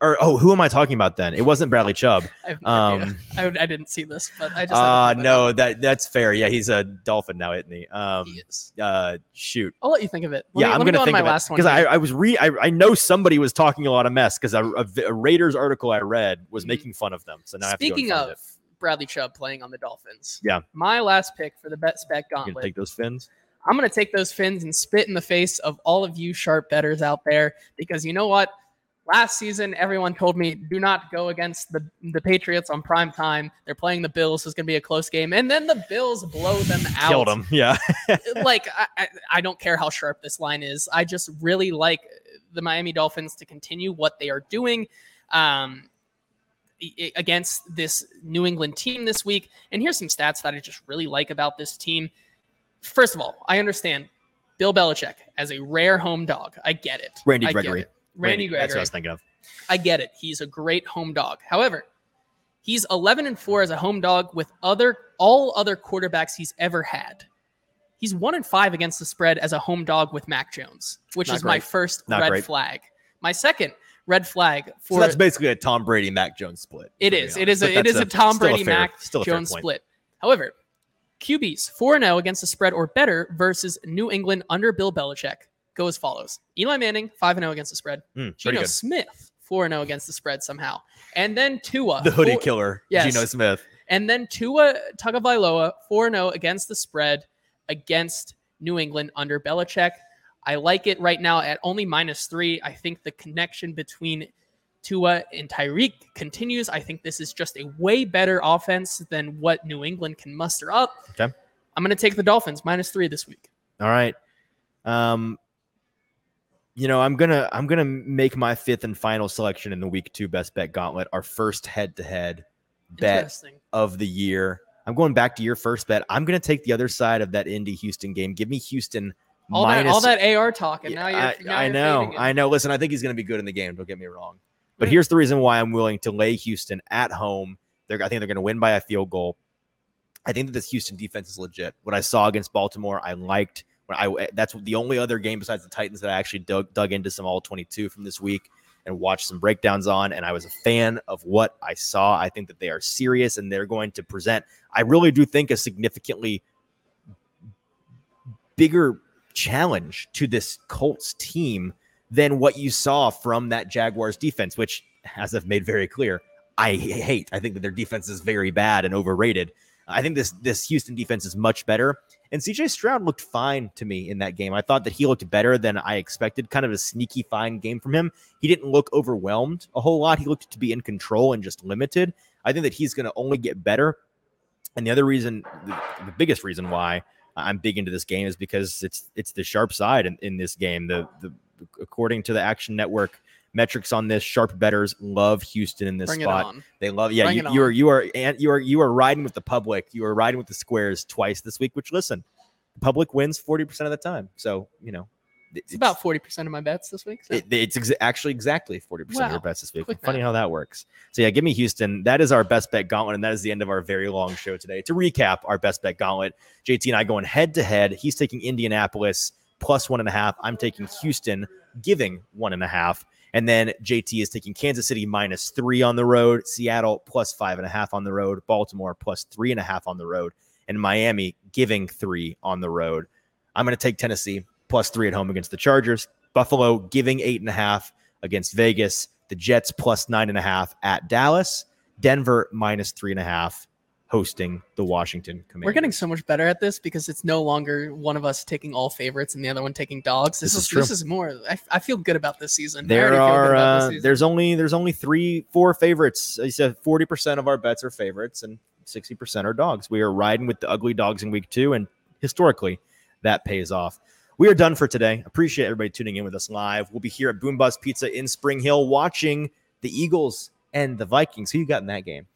or oh, who am I talking about then? It wasn't Bradley Chubb. [laughs] um, I, I, didn't see this, but I just. Uh, no, that that's fair. Yeah, he's a Dolphin now, isn't he? Um, he is. Uh, shoot. I'll let you think of it. Let yeah, me, I'm gonna go think of it because I, I was re I, I know somebody was talking a lot of mess because a, a, a, Raiders article I read was mm-hmm. making fun of them. So now speaking of it. Bradley Chubb playing on the Dolphins, yeah, my last pick for the bet spec gauntlet. take those fins. I'm going to take those fins and spit in the face of all of you sharp bettors out there because you know what? Last season, everyone told me do not go against the, the Patriots on prime time. They're playing the Bills. So it's going to be a close game. And then the Bills blow them out. Killed them. Yeah. [laughs] like, I, I, I don't care how sharp this line is. I just really like the Miami Dolphins to continue what they are doing. Um, against this New England team this week. And here's some stats that I just really like about this team. First of all, I understand Bill Belichick as a rare home dog. I get it. Randy Gregory. Randy Gregory. That's what I was thinking of. I get it. He's a great home dog. However, he's 11 and 4 as a home dog with other all other quarterbacks he's ever had. He's 1 and 5 against the spread as a home dog with Mac Jones, which Not is great. my first Not red great. flag. My second red flag for so that's basically a Tom Brady Mac Jones split. It is. It is a, it is a, a Tom Brady fair, Mac Jones split. However, QBs 4 0 against the spread or better versus New England under Bill Belichick go as follows Eli Manning, 5 0 against the spread. Mm, Geno Smith, 4 0 against the spread somehow. And then Tua. The hoodie four, killer, yes. Geno Smith. And then Tua Tagovailoa, 4 0 against the spread against New England under Belichick. I like it right now at only minus three. I think the connection between Tua and Tyreek continues. I think this is just a way better offense than what New England can muster up. Okay. I'm going to take the Dolphins minus three this week. All right. Um, you know, I'm gonna I'm gonna make my fifth and final selection in the week two best bet gauntlet, our first head to head bet of the year. I'm going back to your first bet. I'm gonna take the other side of that Indy Houston game. Give me Houston all minus, that all that AR talk, and now you're. I, now I you're know, I know. Listen, I think he's gonna be good in the game. Don't get me wrong. But here's the reason why I'm willing to lay Houston at home. They're, I think they're going to win by a field goal. I think that this Houston defense is legit. What I saw against Baltimore, I liked. When I that's the only other game besides the Titans that I actually dug dug into some all 22 from this week and watched some breakdowns on and I was a fan of what I saw. I think that they are serious and they're going to present I really do think a significantly bigger challenge to this Colts team than what you saw from that Jaguars defense, which as I've made very clear, I hate. I think that their defense is very bad and overrated. I think this this Houston defense is much better. And CJ Stroud looked fine to me in that game. I thought that he looked better than I expected. Kind of a sneaky fine game from him. He didn't look overwhelmed a whole lot. He looked to be in control and just limited. I think that he's going to only get better. And the other reason, the, biggest reason why I'm big into this game is because it's it's the sharp side in, in this game. The the according to the Action Network, metrics on this. Sharp bettors love Houston in this Bring spot. They love, yeah. you, you are you are and you are you are riding with the public. You are riding with the squares twice this week. Which listen, the public wins forty percent of the time. So you know It's about 40% of my bets this week. So. It, it's ex- actually exactly 40% of your bets this week. Quick Funny how that works. So, yeah, give me Houston. That is our best bet gauntlet. And that is the end of our very long show today. To recap our best bet gauntlet, JT and I going head to head. He's taking Indianapolis plus one and a half. I'm taking Houston, giving one and a half. And then JT is taking Kansas City minus three on the road, Seattle plus five and a half on the road, Baltimore plus three and a half on the road, and Miami giving three on the road. I'm going to take Tennessee plus three at home against the Chargers. Buffalo giving eight and a half against Vegas. The Jets plus nine and a half at Dallas. Denver minus three and a half hosting the Washington Commanders. We're getting so much better at this because it's no longer one of us taking all favorites and the other one taking dogs. This, This is is, true. this is more. I, I feel good about this season. There are uh, season. there's only there's only three four favorites. I said forty percent of our bets are favorites and sixty percent are dogs. We are riding with the ugly dogs in week two, and historically that pays off. We are done for today. Appreciate everybody tuning in with us live. We'll be here at Boombozz Pizza in Spring Hill watching the Eagles and the Vikings. Who you got in that game?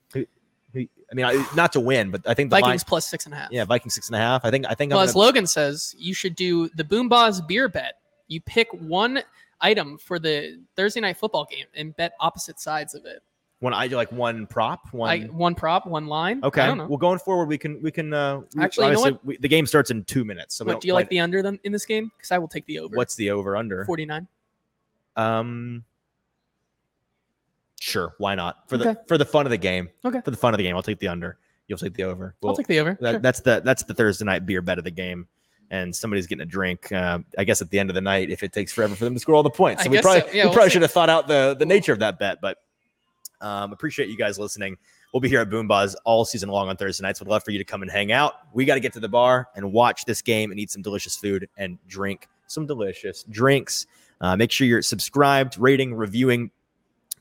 I mean, I- not to win, but I think the Vikings line- plus six and a half. yeah, Vikings six and a half. I think I think Well, I'm as gonna, Logan says, you should do the Boombozz beer bet. You pick one item for the Thursday night football game and bet opposite sides of it. when I do like one prop, one Like one prop, one line. Okay. I don't know. Well, going forward, we can we can. Uh, we- Actually, you know obviously, we, the game starts in two minutes. So what don't you like play- the under them in this game? Because I will take the over. What's the over under? 49? Um. Sure, why not? For the Okay. for the fun of the game. Okay. For the fun of the game, I'll take the under. You'll take the over. I'll take the over. that, Sure. that's the that's the Thursday night beer bet of the game. And somebody's getting a drink. Uh, I guess at the end of the night, if it takes forever for them to score all the points, I so we probably so. Yeah, we we'll probably see. should have thought out the the nature of that bet. But um, appreciate you guys listening. We'll be here at Boombozz all season long on Thursday nights. Would love for you to come and hang out. We got to get to the bar and watch this game and eat some delicious food and drink some delicious drinks. Uh, make sure you're subscribed, rating, reviewing,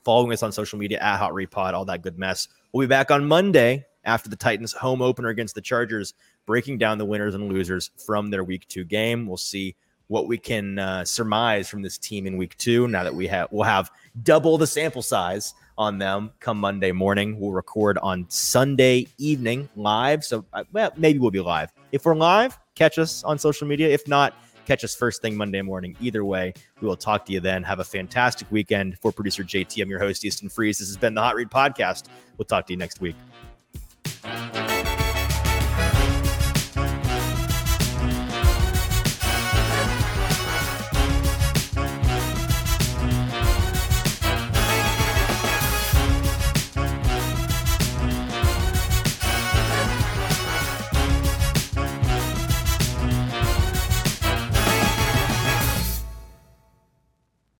following us on social media at Hot Read Pod, all that good mess. We'll be back on Monday after the Titans home opener against the Chargers, breaking down the winners and losers from their week two game. We'll see what we can uh, surmise from this team in week two. Now that we have, we'll have double the sample size on them come Monday morning. We'll record on Sunday evening live. So, uh, well, maybe we'll be live. If we're live, catch us on social media. If not, catch us first thing Monday morning. Either way, we will talk to you then. Have a fantastic weekend. For producer JT, I'm your host, Easton Freeze. This has been the Hot Read Podcast. We'll talk to you next week.